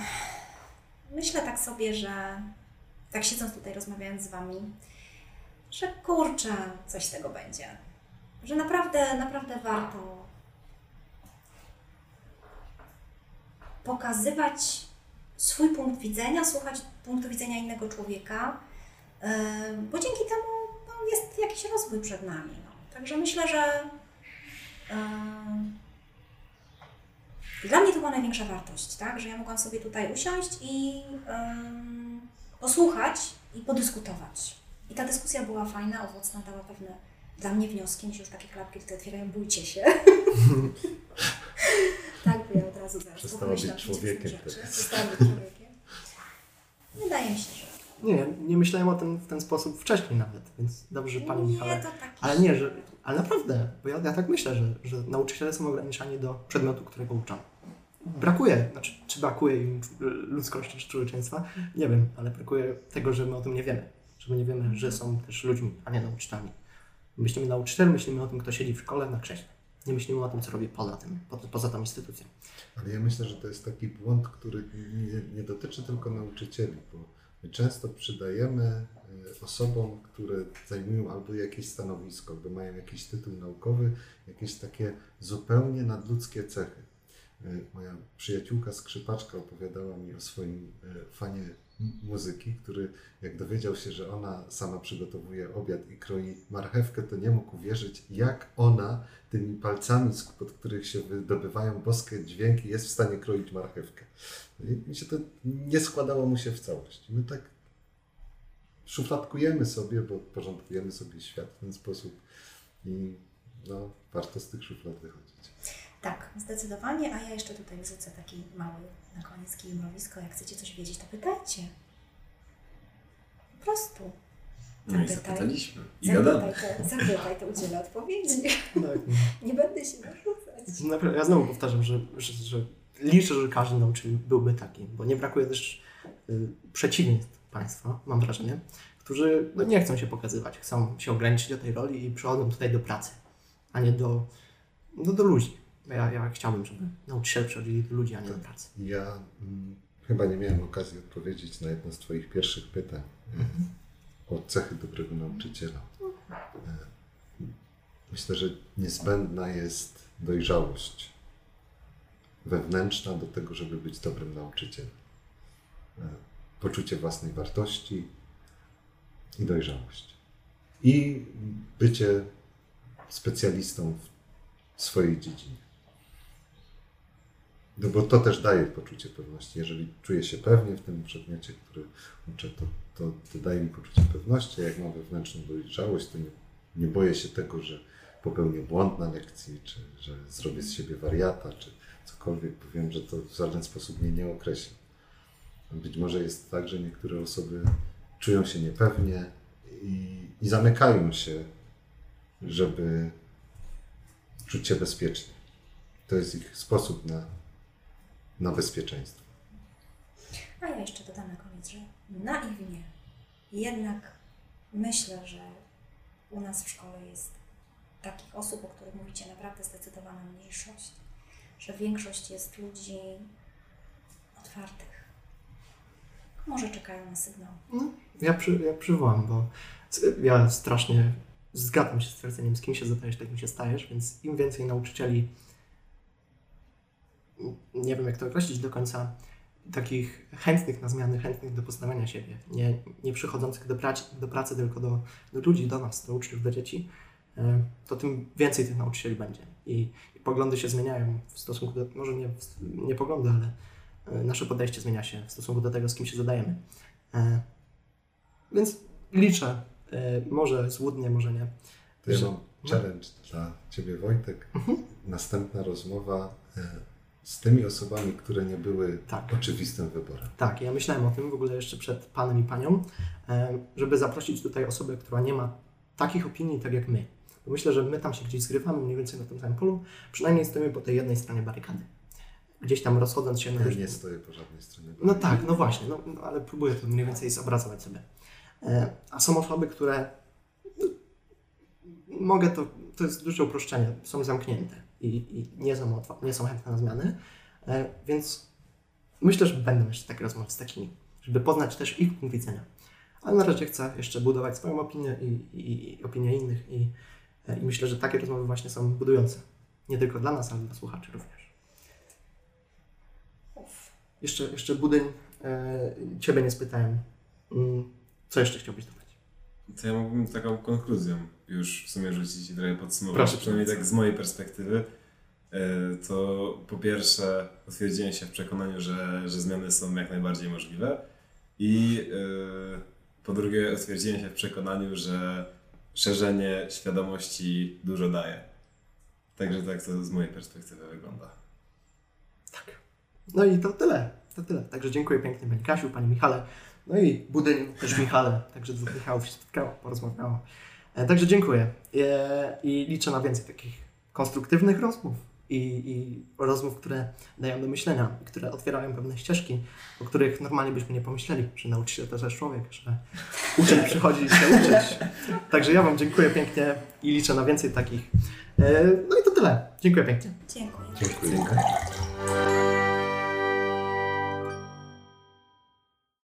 Myślę tak sobie, że tak siedząc tutaj rozmawiając z Wami, że kurczę, coś z tego będzie. Że naprawdę, naprawdę warto pokazywać swój punkt widzenia, słuchać punktu widzenia innego człowieka, bo dzięki temu no, jest jakiś rozwój przed nami. No. Także myślę, że dla mnie to była największa wartość, tak? że ja mogłam sobie tutaj usiąść i posłuchać i podyskutować. I ta dyskusja była fajna, owocna, dała pewne dla mnie wnioski. Mi się już takie klapki tutaj otwierają, bójcie się. tak, bo ja od razu zaraz Przestała być człowiekiem. Przestała być człowiekiem. Wydaje mi się, że... Nie, nie myślałem o tym w ten sposób wcześniej nawet, więc dobrze, Pani Michale. Nie, to taki... Ale nie, że, ale naprawdę, bo ja, ja tak myślę, że, że nauczyciele są ograniczani do przedmiotu, którego uczą. Brakuje, znaczy, czy brakuje im ludzkości czy człowieczeństwa, nie wiem, ale brakuje tego, że my o tym nie wiemy. Że my nie wiemy, że są też ludźmi, a nie nauczycielami. Myślimy nauczyciel, myślimy o tym, kto siedzi w szkole na krześle. Nie myślimy o tym, co robi poza tym, po, poza tą instytucją. Ale ja myślę, że to jest taki błąd, który nie, nie dotyczy tylko nauczycieli, bo my często przydajemy e, osobom, które zajmują albo jakieś stanowisko, albo mają jakiś tytuł naukowy, jakieś takie zupełnie nadludzkie cechy. E, Moja przyjaciółka skrzypaczka opowiadała mi o swoim e, fanie muzyki, który jak dowiedział się, że ona sama przygotowuje obiad i kroi marchewkę, to nie mógł uwierzyć, jak ona tymi palcami, spod których się wydobywają boskie dźwięki, jest w stanie kroić marchewkę. I mi się to nie składało mu się w całość. My tak szufladkujemy sobie, bo porządkujemy sobie świat w ten sposób i no, warto z tych szuflad wychodzić. Tak, zdecydowanie, a ja jeszcze tutaj wrzucę taki mały na koniec kijmrowisko. Jak chcecie coś wiedzieć, to pytajcie. Po prostu. No i zapytaliśmy. I gadamy. Zapytaj, to, zapytaj, to udzielę odpowiedzi. Tak, Nie będę się narzucać. Ja znowu powtarzam, że, że, że liczę, że każdy nauczyciel byłby taki, bo nie brakuje też y, przeciwieństw państwa, mam wrażenie, którzy no, nie chcą się pokazywać, chcą się ograniczyć do tej roli i przychodzą tutaj do pracy, a nie do, no, do ludzi. Ja, ja chciałbym, żeby nauczyciele przychodzili do ludzi, a nie do pracy. Ja mm, chyba nie miałem okazji odpowiedzieć na jedno z Twoich pierwszych pytań e, o cechy dobrego nauczyciela. E, Myślę, że niezbędna jest dojrzałość wewnętrzna do tego, żeby być dobrym nauczycielem. E, Poczucie własnej wartości i dojrzałość. I bycie specjalistą w swojej dziedzinie. No bo to też daje poczucie pewności. Jeżeli czuję się pewnie w tym przedmiocie, który uczę, to, to, to daje mi poczucie pewności. Jak mam wewnętrzną dojrzałość, to nie, nie boję się tego, że popełnię błąd na lekcji, czy że zrobię z siebie wariata, czy cokolwiek. bo Wiem, że to w żaden sposób mnie nie określi. Być może jest tak, że niektóre osoby czują się niepewnie i, i zamykają się, żeby czuć się bezpiecznie. To jest ich sposób na, na bezpieczeństwo. A ja jeszcze dodam na koniec, że naiwnie jednak myślę, że u nas w szkole jest takich osób, o których mówicie, naprawdę zdecydowana mniejszość, że większość jest ludzi otwartych. Może czekają na sygnał. Ja, przy, ja przywołam, bo ja strasznie zgadzam się z twierdzeniem, z kim się zadajesz, takim się stajesz, więc im więcej nauczycieli, nie wiem jak to określić do końca, takich chętnych na zmiany, chętnych do poznawania siebie, nie, nie przychodzących do pracy, do pracy tylko do, do ludzi, do nas, do uczniów, do dzieci, e, to tym więcej tych nauczycieli będzie. I, i poglądy się zmieniają w stosunku do, może nie, nie poglądy, ale e, nasze podejście zmienia się w stosunku do tego, z kim się zadajemy. E, Więc liczę, może złudnie, może nie. To ja mam challenge dla Ciebie, Wojtek. Mhm. Następna rozmowa z tymi osobami, które nie były Tak. oczywistym wyborem. Tak, ja myślałem o tym w ogóle jeszcze przed panem i panią, e, żeby zaprosić tutaj osobę, która nie ma takich opinii tak jak my. Bo myślę, że my tam się gdzieś zgrywamy mniej więcej na tym samym polu, przynajmniej stoimy po tej jednej stronie barykady. Gdzieś tam rozchodząc się na Ja nie stoję po żadnej stronie. No tak, no właśnie, no, no, ale próbuję to mniej więcej zobrazować sobie. E, a są osoby, które no, mogę to, to jest duże uproszczenie, są zamknięte i, i nie, są nie są chętne na zmiany, e, więc myślę, że będę jeszcze takie rozmowy z takimi, żeby poznać też ich punkt widzenia. Ale na razie chcę jeszcze budować swoją opinię i, i, i opinię innych i, e, i myślę, że takie rozmowy właśnie są budujące. Nie tylko dla nas, ale dla słuchaczy również. Jeszcze, jeszcze budyń, e, Ciebie nie spytałem. Mm, Co jeszcze chciałbyś dodać? To ja mógłbym taką konkluzją już w sumie rzucić i trochę podsumować. Proszę, Przynajmniej proszę. tak z mojej perspektywy. e, To po pierwsze utwierdziłem się w przekonaniu, że, że zmiany są jak najbardziej możliwe. I e, po drugie utwierdziłem się w przekonaniu, że szerzenie świadomości dużo daje. Także tak to z mojej perspektywy wygląda. Tak. No i to tyle. To tyle. Także dziękuję pięknie Pani Kasiu, Pani Michale. No i budyń też Michale. Także dwóch Michałów się spotkało, porozmawiało. E, Także dziękuję. E, I liczę na więcej takich konstruktywnych rozmów i, i rozmów, które dają do myślenia, które otwierają pewne ścieżki, o których normalnie byśmy nie pomyśleli, że nauczy się to też człowiek, że uczeń przychodzi się uczyć. Także ja Wam dziękuję pięknie i liczę na więcej takich. E, No i to tyle. Dziękuję pięknie. Dziękuję. Dziękuję.